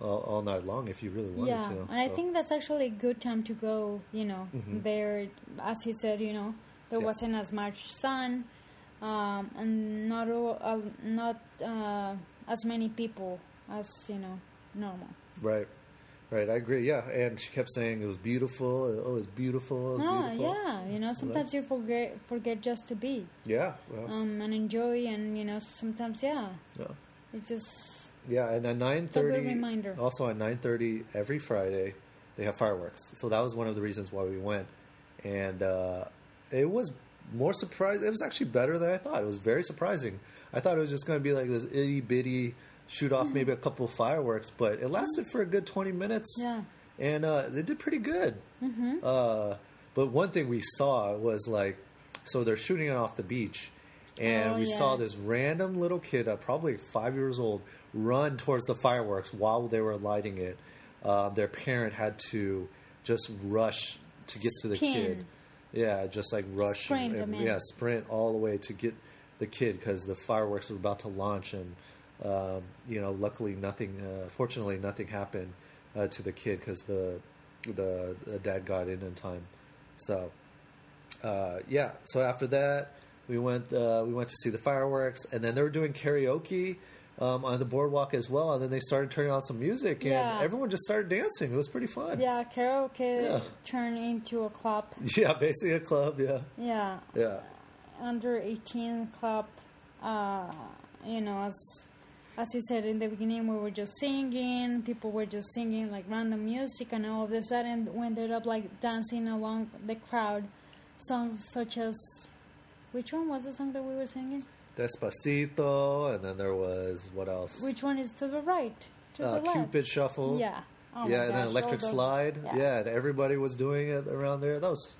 all, all night long if you really wanted yeah, to. and I think that's actually a good time to go. You know, Mhm. there, as he said, you know, there Yeah. wasn't as much sun, um, and not all, uh, not uh, as many people as you know normal. right. Right, I agree. Yeah, and she kept saying it was beautiful. Oh, it was beautiful. It No, beautiful. yeah, you know, sometimes you forget forget just to be Yeah, well, um, and enjoy, and you know, sometimes yeah, yeah. it's just Yeah, and at nine thirty. a thirty. reminder. Also at nine thirty every Friday, they have fireworks. So that was one of the reasons why we went, and uh, it was more surprising. It was actually better than I thought. It was very surprising. I thought it was just going to be like this itty bitty shoot off maybe a couple of fireworks, but it lasted for a good twenty minutes. Yeah. and uh, they did pretty good. Mm-hmm. Uh, but one thing we saw was like, so they're shooting it off the beach, and Oh, we yeah. saw this random little kid, uh, probably five years old, run towards the fireworks while they were lighting it. Um, their parent had to just rush to get to the kid. Yeah, just like rush Sprint, and, and- yeah, sprint all the way to get the kid because the fireworks were about to launch, and um, you know, luckily nothing. Uh, fortunately, nothing happened uh, to the kid because the, the the dad got in in time. So uh, yeah, so after that we went uh, we went to see the fireworks, and then they were doing karaoke. Um, on the boardwalk as well, and then they started turning on some music, and Yeah. everyone just started dancing. It was pretty fun. Yeah, karaoke Yeah. turned into a club. [LAUGHS] yeah, basically a club. Yeah, Yeah, yeah. under 18 club. Uh, you know, as as he said in the beginning, we were just singing. People were just singing like random music, and all of a sudden, we ended up like dancing along the crowd. Songs such as, which one was the song that we were singing? Despacito, and then there was what else? Which one is to the right? To uh, the left. Cupid Shuffle. Yeah. Oh yeah, and then gosh, Electric all those- Slide. yeah. Yeah. and everybody was doing it around there. That was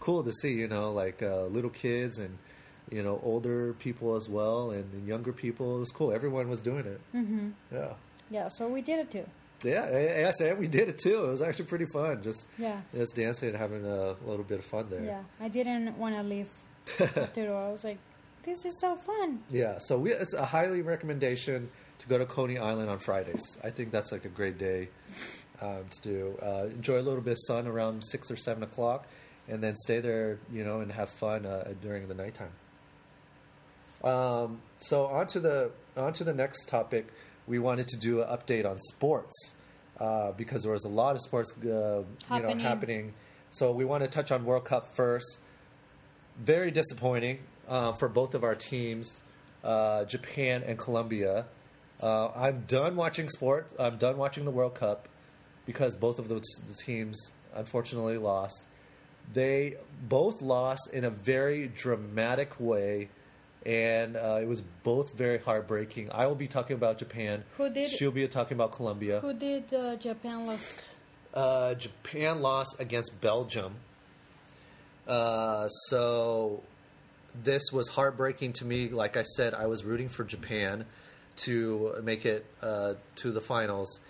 cool to see. You know, like uh, little kids and you know older people as well, and younger people. It was cool. Everyone was doing it. Mm-hmm. Yeah, Yeah, so we did it too. yeah. and I said we did it too. It was actually pretty fun. Just Yeah. just dancing and having a little bit of fun there. Yeah, I didn't want to leave all. [LAUGHS] I was like, this is so fun. Yeah, so we, it's a highly recommendation to go to Coney Island on Fridays. I think that's like a great day um, to do. Uh, enjoy a little bit of sun around six or seven o'clock, and then stay there, you know, and have fun uh, during the nighttime. Um, so on to the on to the next topic. We wanted to do an update on sports uh, because there was a lot of sports, uh, you know, happening. So we want to touch on World Cup first very disappointing uh, for both of our teams, uh, Japan and Colombia. Uh, I'm done watching sport. I'm done watching the World Cup because both of those the teams unfortunately lost. They both lost in a very dramatic way, and uh, it was both very heartbreaking. I will be talking about Japan. Who did- She'll be talking about Colombia. Who did uh, Japan lost? Uh, Japan lost against Belgium. Uh, so this was heartbreaking to me. Like I said, I was rooting for Japan to make it uh, to the finals,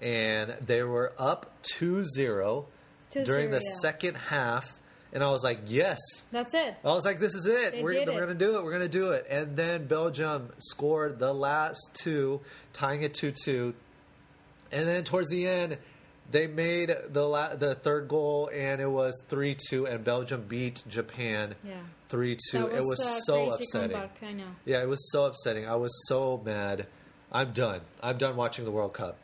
and they were up 2 0 during the yeah. second half. And I was like, yes. That's it. I was like, this is it. They we're we're going to do it. We're going to do it. And then Belgium scored the last two, tying it 2 2. And then towards the end, they made the la- the third goal, and it was 3 2, and Belgium beat Japan Yeah. 3 2. That It was a so upsetting. Comeback, I know. Yeah, it was so upsetting. I was so mad. I'm done. I'm done watching the World Cup.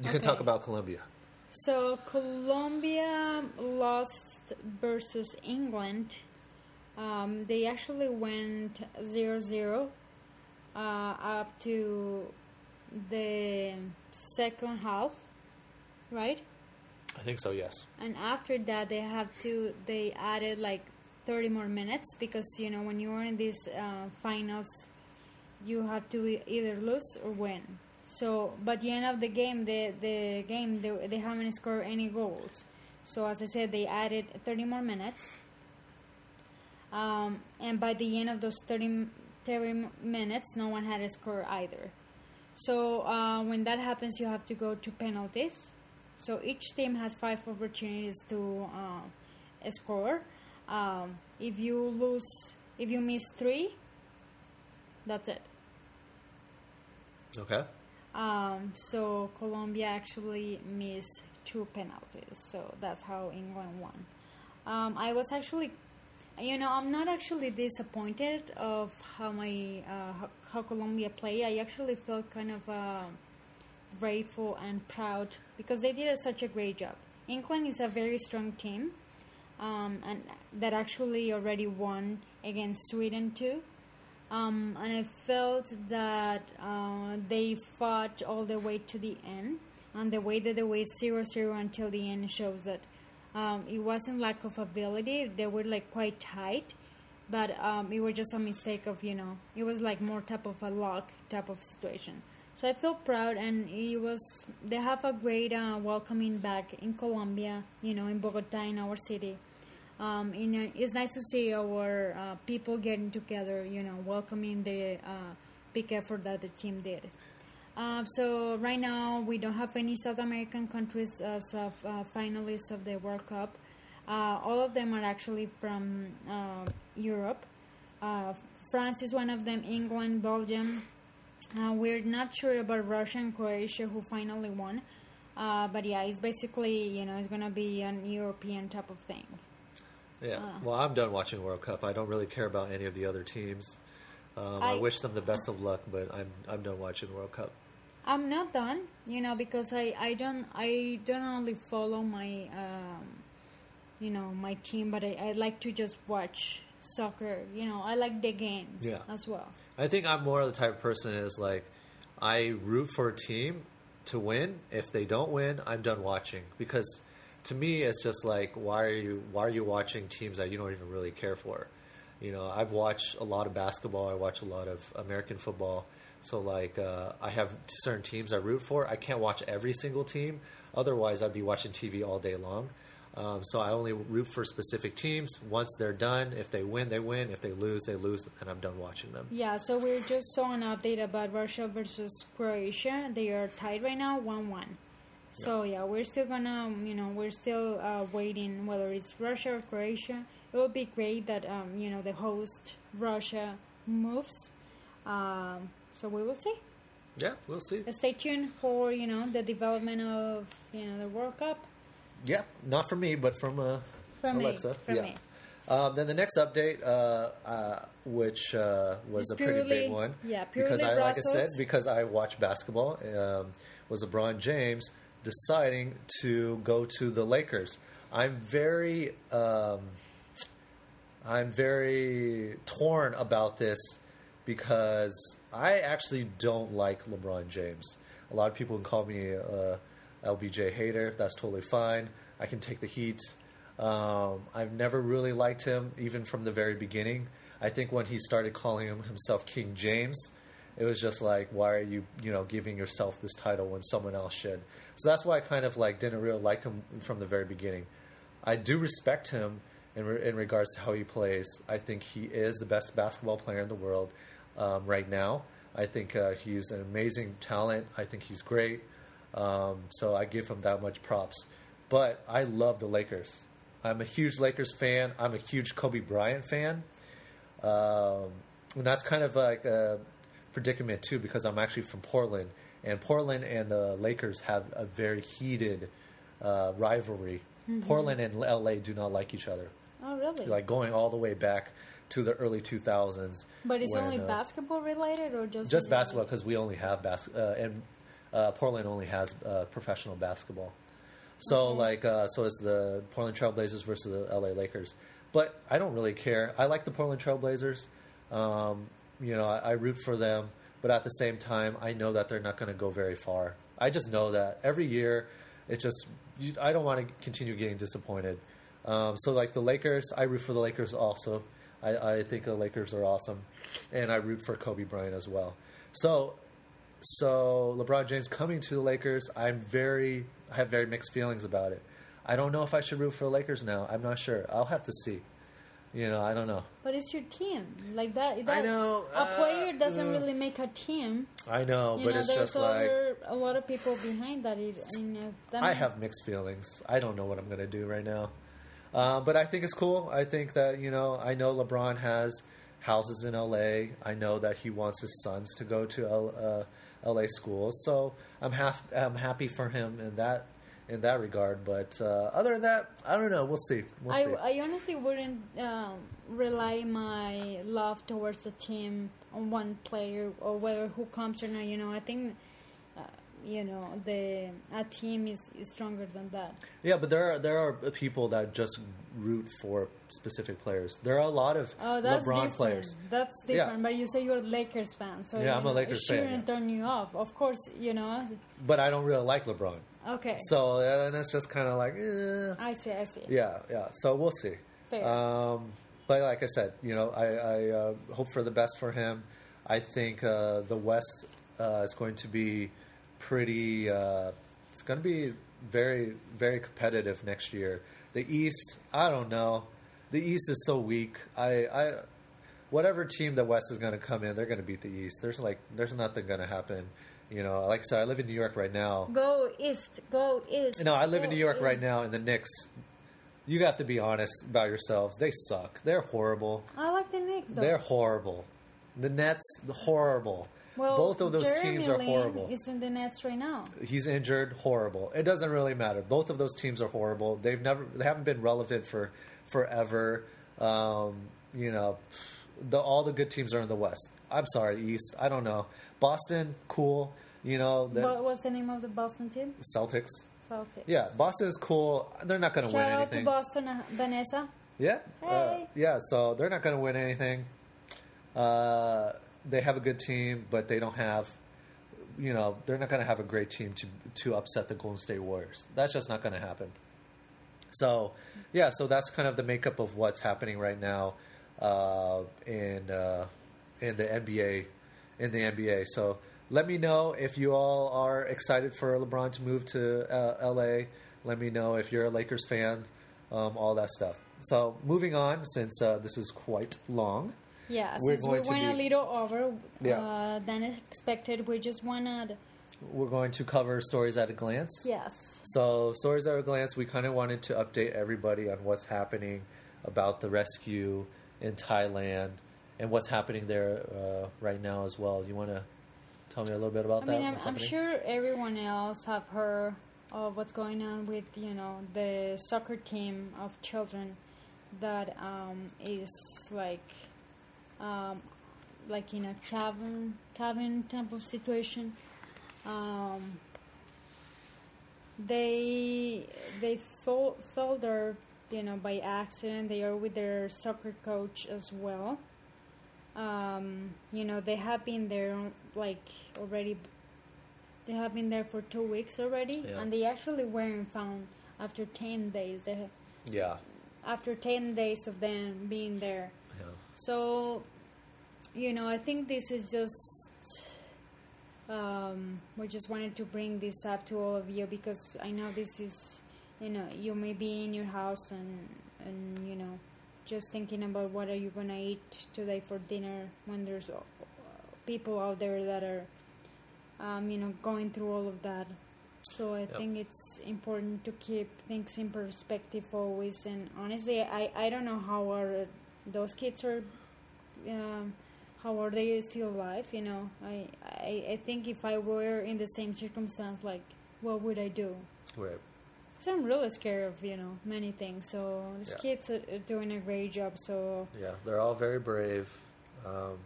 You can talk about Colombia. So Colombia lost versus England. Um, they actually went 0-0 uh, up to the second half, right? I think so, yes. And after that, they have to. They added like 30 more minutes because you know when you are in these uh, finals, you have to either lose or win. So, by the end of the game, the the game they, they haven't scored any goals. So, as I said, they added 30 more minutes. Um, and by the end of those 30, 30 minutes, no one had a score either. So, uh, when that happens, you have to go to penalties. So each team has five opportunities to uh, score. Um, if you lose, if you miss three, that's it. Okay. Um, so Colombia actually missed two penalties. So that's how England won. Um, I was actually, you know, I'm not actually disappointed of how my uh, how, how Colombia played. I actually felt kind of uh, grateful and proud because they did such a great job. England is a very strong team, um, and that actually already won against Sweden too. Um, and I felt that uh, they fought all the way to the end, and the way that they went 0 0 until the end shows that um, it wasn't lack of ability, they were like quite tight, but um, it was just a mistake of, you know, it was like more type of a luck type of situation. So I feel proud, and it was, they have a great uh, welcoming back in Colombia, you know, in Bogota, in our city um, you know, it's nice to see our uh, people getting together, you know, welcoming the uh, big effort that the team did. Uh, so right now we don't have any South American countries as of, uh, finalists of the World Cup. Uh, all of them are actually from uh, Europe. France is one of them. England, Belgium. We're not sure about Russia and Croatia, who finally won. but yeah, it's basically you know it's gonna be an European type of thing. Yeah. Uh. Well, I'm done watching World Cup. I don't really care about any of the other teams. Um, I, I, wish them the best of luck, but I'm I'm done watching World Cup. I'm not done, you know, because I, I don't I don't only follow my um, you know my team, but I, I like to just watch soccer. You know, I like the game yeah. as well. I think I'm more of the type of person is like I root for a team to win. If they don't win, I'm done watching because to me, it's just like why are you why are you watching teams that you don't even really care for? You know, I've watched a lot of basketball. I watch a lot of American football. So like, uh, I have certain teams I root for. I can't watch every single team. Otherwise, I'd be watching TV all day long. Um, so I only root for specific teams. Once they're done, if they win, they win. If they lose, they lose, and I'm done watching them. Yeah. So we just saw an update about Russia versus Croatia. They are tied right now, one-one. So yeah, we're still gonna, you know, we're still uh, waiting whether it's Russia or Croatia. It would be great that um, you know the host Russia moves. Um, so we will see. Yeah, we'll see. Stay tuned for you know the development of you know the World Cup. Yeah, not from me, but from uh, from Alexa. Me, from yeah. me. Um, then the next update, uh, uh, which uh, was a pretty big one, yeah, because I, like I said, because I watch basketball, um, was LeBron James deciding to go to the Lakers. I'm very, um, I'm very torn about this because I actually don't like LeBron James. A lot of people can call me a LBJ hater. That's totally fine. I can take the heat. Um, I've never really liked him, even from the very beginning. I think when he started calling himself King James, it was just like, why are you, you know, giving yourself this title when someone else should? So that's why I kind of like didn't really like him from the very beginning. I do respect him in, re- in regards to how he plays. I think he is the best basketball player in the world um, right now. I think uh, he's an amazing talent. I think he's great. Um, so I give him that much props. But I love the Lakers. I'm a huge Lakers fan. I'm a huge Kobe Bryant fan. Um, and that's kind of like a predicament too because I'm actually from Portland and Portland and the Lakers have a very heated uh, rivalry. Mm-hmm. Portland and LA do not like each other. Oh, really? Like going all the way back to the early 2000s. But it's when, only uh, basketball related, or just just basketball because we only have basketball uh, and uh, Portland only has uh, professional basketball. So okay. like uh, so it's the Portland Trailblazers versus the LA Lakers. But I don't really care. I like the Portland Trailblazers. Um, you know, I, I root for them but at the same time, I know that they're not going to go very far. I just know that every year, it's just you, I don't want to continue getting disappointed. Um, so like the Lakers, I root for the Lakers also. I, I think the Lakers are awesome, and I root for Kobe Bryant as well. So, so LeBron James coming to the Lakers, I'm very I have very mixed feelings about it. I don't know if I should root for the Lakers now. I'm not sure. I'll have to see. You know, I don't know. But it's your team, like that. that I know a player uh, doesn't uh, really make a team. I know, you but know, it's just like a lot of people behind that. I have mixed feelings. I don't know what I'm going to do right now, uh, but I think it's cool. I think that you know, I know LeBron has houses in LA. I know that he wants his sons to go to L, uh, LA schools, so I'm half I'm happy for him in that in that regard. But uh, other than that, I don't know. We'll see. We'll I, see. I honestly wouldn't um, rely my love towards the team on one player or whether who comes or not. You know, I think you know the a team is, is stronger than that. Yeah, but there are there are people that just root for specific players. There are a lot of Oh, that's LeBron different. players. That's Yeah. different. But you say you're a Lakers fan, so Yeah, I'm a Lakers fan, shouldn't yeah. turn you off. Of course, you know. But I don't really like LeBron. Okay. So and it's just kind of like, eh. I see. I see. yeah, yeah. So we'll see. Fair. Um, but like I said, you know, I, I uh, hope for the best for him. I think uh, the West uh, is going to be pretty. Uh, it's going to be very, very competitive next year. The East, I don't know. The East is so weak. I, I whatever team the West is going to come in, they're going to beat the East. There's like, there's nothing going to happen. You know, like I said, I live in New York right now. Go east. Go east. No, I live in New York east. right now, and the Knicks. You have to be honest about yourselves. They suck. They're horrible. I like the Knicks. Though. They're horrible. The Nets, horrible. Well, Both of those Jeremy teams are Lin horrible. Is in the Nets right now. He's injured, horrible. It doesn't really matter. Both of those teams are horrible. They've never, they haven't been relevant for forever. Um, you know, the all the good teams are in the West. I'm sorry, East. I don't know. Boston, cool. You know, the what was the name of the Boston team? Celtics. Celtics. Yeah, Boston is cool. They're not going to win anything. Shout out to Boston, uh, Vanessa. Yeah, uh, Hey. yeah. So they're not going to win anything. Uh, they have a good team, but they don't have, you know, they're not going to have a great team to to upset the Golden State Warriors. That's just not going to happen. So, yeah. So that's kind of the makeup of what's happening right now uh, in uh, in the NBA in the NBA. So let me know if you all are excited for LeBron to move to uh, LA. Let me know if you're a Lakers fan, um, all that stuff. So moving on, since uh, this is quite long. Yeah, since we went a little over Yeah. uh, than expected, we just wanted. We're going to cover stories at a glance. Yes. So, stories at a glance, we kind of wanted to update everybody on what's happening about the rescue in Thailand and what's happening there uh, right now as well. You want to tell me a little bit about I that? mean, I'm, I'm sure everyone else have heard of what's going on with you know the soccer team of children that um, is like um, like in a cabin cabin type of situation. Um, they they fell, fell there you know by accident. They are with their soccer coach as well. Um, you know they have been there like already. They have been there for two weeks already, Yeah. and they actually weren't found after ten days. They, Yeah. after ten days of them being there. So, you know, I think this is just. Um, we just wanted to bring this up to all of you because I know this is, you know, you may be in your house and and you know, just thinking about what are you gonna eat today for dinner when there's uh, people out there that are, um, you know, going through all of that. So I Yep. think it's important to keep things in perspective always. And honestly, I, I don't know how are those kids are, um, how are they still alive? You know, I, I I think if I were in the same circumstance, like what would I do? Right. Because I'm really scared of you know many things. So these Yeah. kids are, are doing a great job. So Yeah, they're all very brave. Um,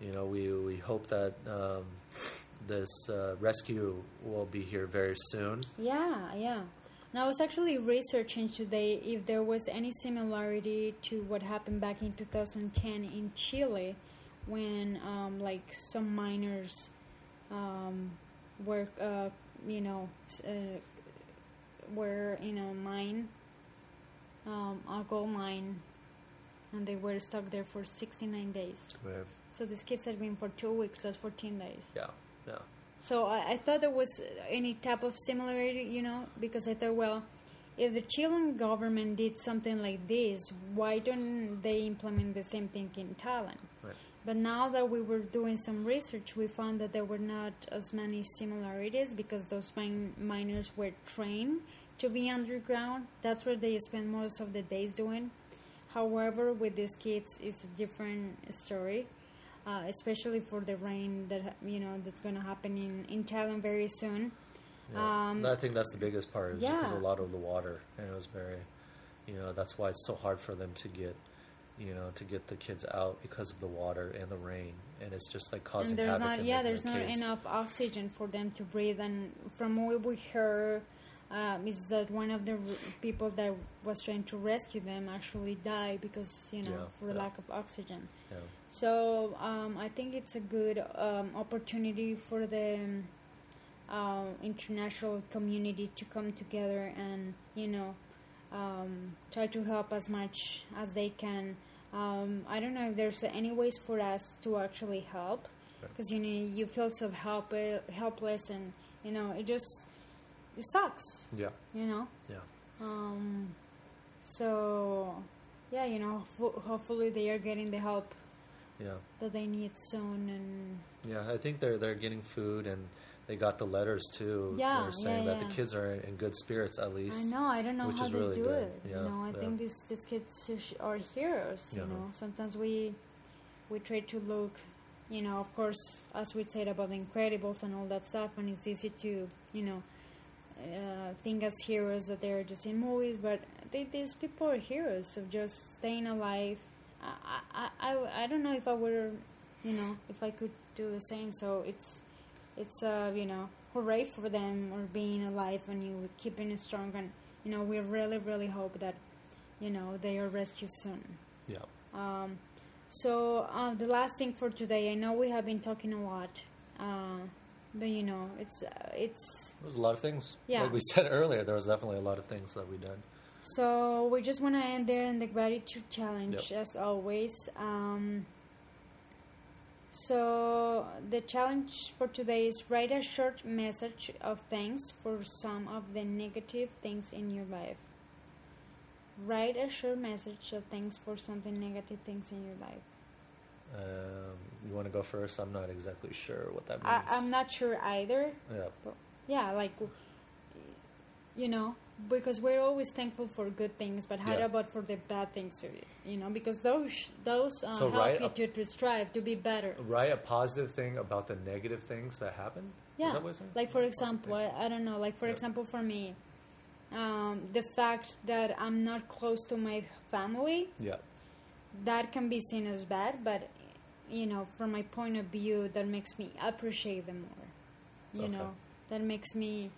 you know, we we hope that um, this uh, rescue will be here very soon. Yeah, yeah. Now, I was actually researching today if there was any similarity to what happened back in 2010 in Chile when, um, like, some miners um, were, uh, you know, uh, were in a mine, um, a gold mine, and they were stuck there for 69 days. Right. So these kids had been for two weeks, that's 14 days. Yeah, yeah, So I, I thought there was any type of similarity, you know, because I thought, well, if the Chilean government did something like this, why don't they implement the same thing in Thailand? right. But now that we were doing some research, we found that there were not as many similarities because those mine, miners were trained to be underground. That's what they spend most of the days doing. However, with these kids, it's a different story, uh, especially for the rain that you know that's going to happen in in Thailand very soon. Yeah. Um, I think that's the biggest part is because yeah. a lot of the water and it was very, you know, that's why it's so hard for them to get you know, to get the kids out because of the water and the rain, and it's just like causing and there's havoc not yeah the, there's the not kids. enough oxygen for them to breathe and from what we heard um, is that one of the r- people that was trying to rescue them actually died because you know Yeah, for yeah. lack of oxygen Yeah. so um, I think it's a good um, opportunity for the um, uh, international community to come together and you know um, try to help as much as they can. Um, I don't know if there's any ways for us to actually help because you know you feel so help helpless and you know it just it sucks. Yeah. You know. Yeah. Um, so yeah, you know, ho- hopefully they are getting the help Yeah. that they need soon and Yeah, I think they're they're getting food and they got the letters too. Yeah, they're saying yeah, that yeah. the kids are in, good spirits at least. I know I don't know how they really do good. it. Yeah, you know, I yeah. think these these kids are heroes. You know, sometimes we we try to look, you know, of course, as we said about the Incredibles and all that stuff, and it's easy to you know uh, think as heroes that they're just in movies, but they, these people are heroes of just staying alive. I, I, I, I don't know if I were, you know, if I could do the same. So it's, it's uh, you know, hooray for them or being alive and you keeping it strong. And you know, we really, really hope that, you know, they are rescued soon. Yeah. Um, so uh, the last thing for today, I know we have been talking a lot, uh, but you know, it's uh, it's There was a lot of things. Yeah. Like we said earlier, there was definitely a lot of things that we done. So we just want to end there in the gratitude challenge, Yep. as always. Um, so the challenge for today is write a short message of thanks for some of the negative things in your life. Write a short message of thanks for something negative things in your life. Um, you want to go first? I'm not exactly sure what that means. I'm not sure either. Yeah. Yeah, like you know, because we're always thankful for good things, but how Yeah. about for the bad things? You know, because those those uh, So help you a- to, strive to be better. Write a positive thing about the negative things that happen. Yeah, Is that like for Write a positive example. I, I don't know, like for Yeah. example, for me, um, the fact that I'm not close to my family, Yeah. that can be seen as bad, but you know, from my point of view, that makes me appreciate them more. You Okay. know, that makes me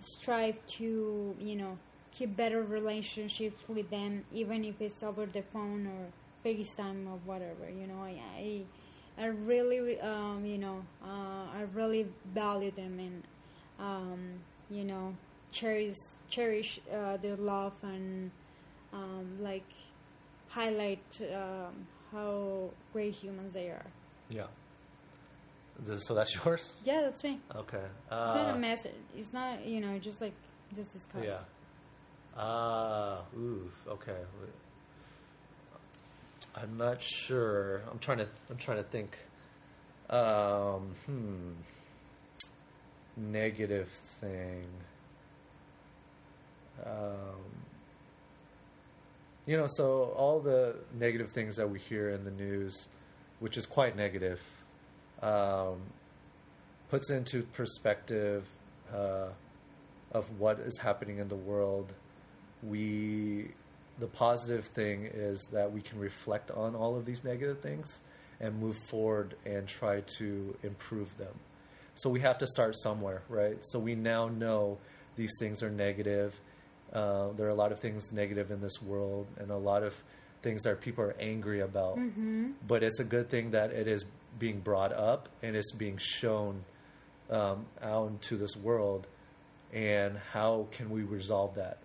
strive to you know keep better relationships with them, even if it's over the phone or FaceTime or whatever. You know, I I, I really um, you know uh, I really value them and um, you know cherish cherish uh, their love and um, like highlight um, how great humans they are. Yeah. So that's [LAUGHS] yours? Yeah, that's me. Okay. It's not Uh, a message. It's not you know just like just discuss. Yeah. Ah, oof. Okay. I'm not sure. I'm trying to. I'm trying to think. Um, hmm. Negative thing. Um, you know, so all the negative things that we hear in the news, which is quite negative, um, puts into perspective uh, of what is happening in the world. We, the positive thing is that we can reflect on all of these negative things and move forward and try to improve them. So we have to start somewhere, right? So we now know these things are negative. Uh, there are a lot of things negative in this world, and a lot of things that people are angry about. Mm-hmm. But it's a good thing that it is being brought up and it's being shown um, out into this world. And how can we resolve that?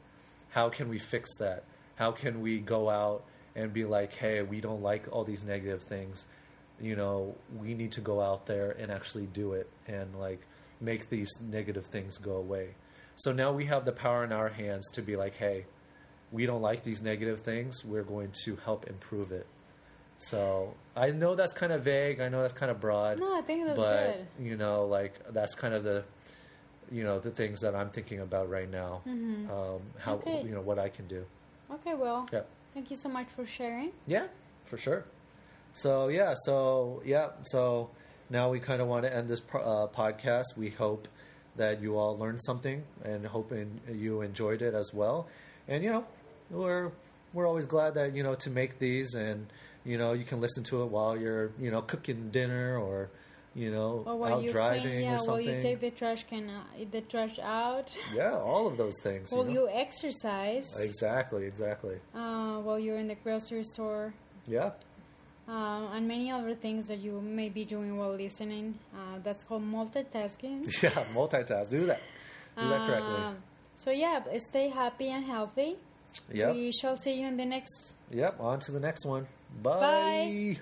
How can we fix that? How can we go out and be like, hey, we don't like all these negative things. You know, we need to go out there and actually do it and like make these negative things go away. So now we have the power in our hands to be like, hey, we don't like these negative things. We're going to help improve it. So I know that's kind of vague. I know that's kind of broad. No, I think that's but good. you know, like that's kind of the, you know, the things that I'm thinking about right now. Mhm. Um, how Okay. you know what I can do. Okay, well, Yeah. thank you so much for sharing. Yeah, for sure. So yeah, so yeah, so now we kind of want to end this pro- uh, podcast. We hope that you all learned something, and hoping you enjoyed it as well. And you know, we're we're always glad that you know to make these, and you know you can listen to it while you're you know cooking dinner or you know Or while out you driving clean, yeah, or while you take the trash can, uh, the trash out. [LAUGHS] yeah, all of those things. while you you exercise. Exactly, exactly. Uh, while you're in the grocery store. Yeah, Uh, and many other things that you may be doing while listening. Uh, that's called multitasking. [LAUGHS] yeah. Multitask. Do that. Do that correctly. Um, so yeah, stay happy and healthy. Yep. We shall see you in the next Yep. On to the next one. Bye. Bye.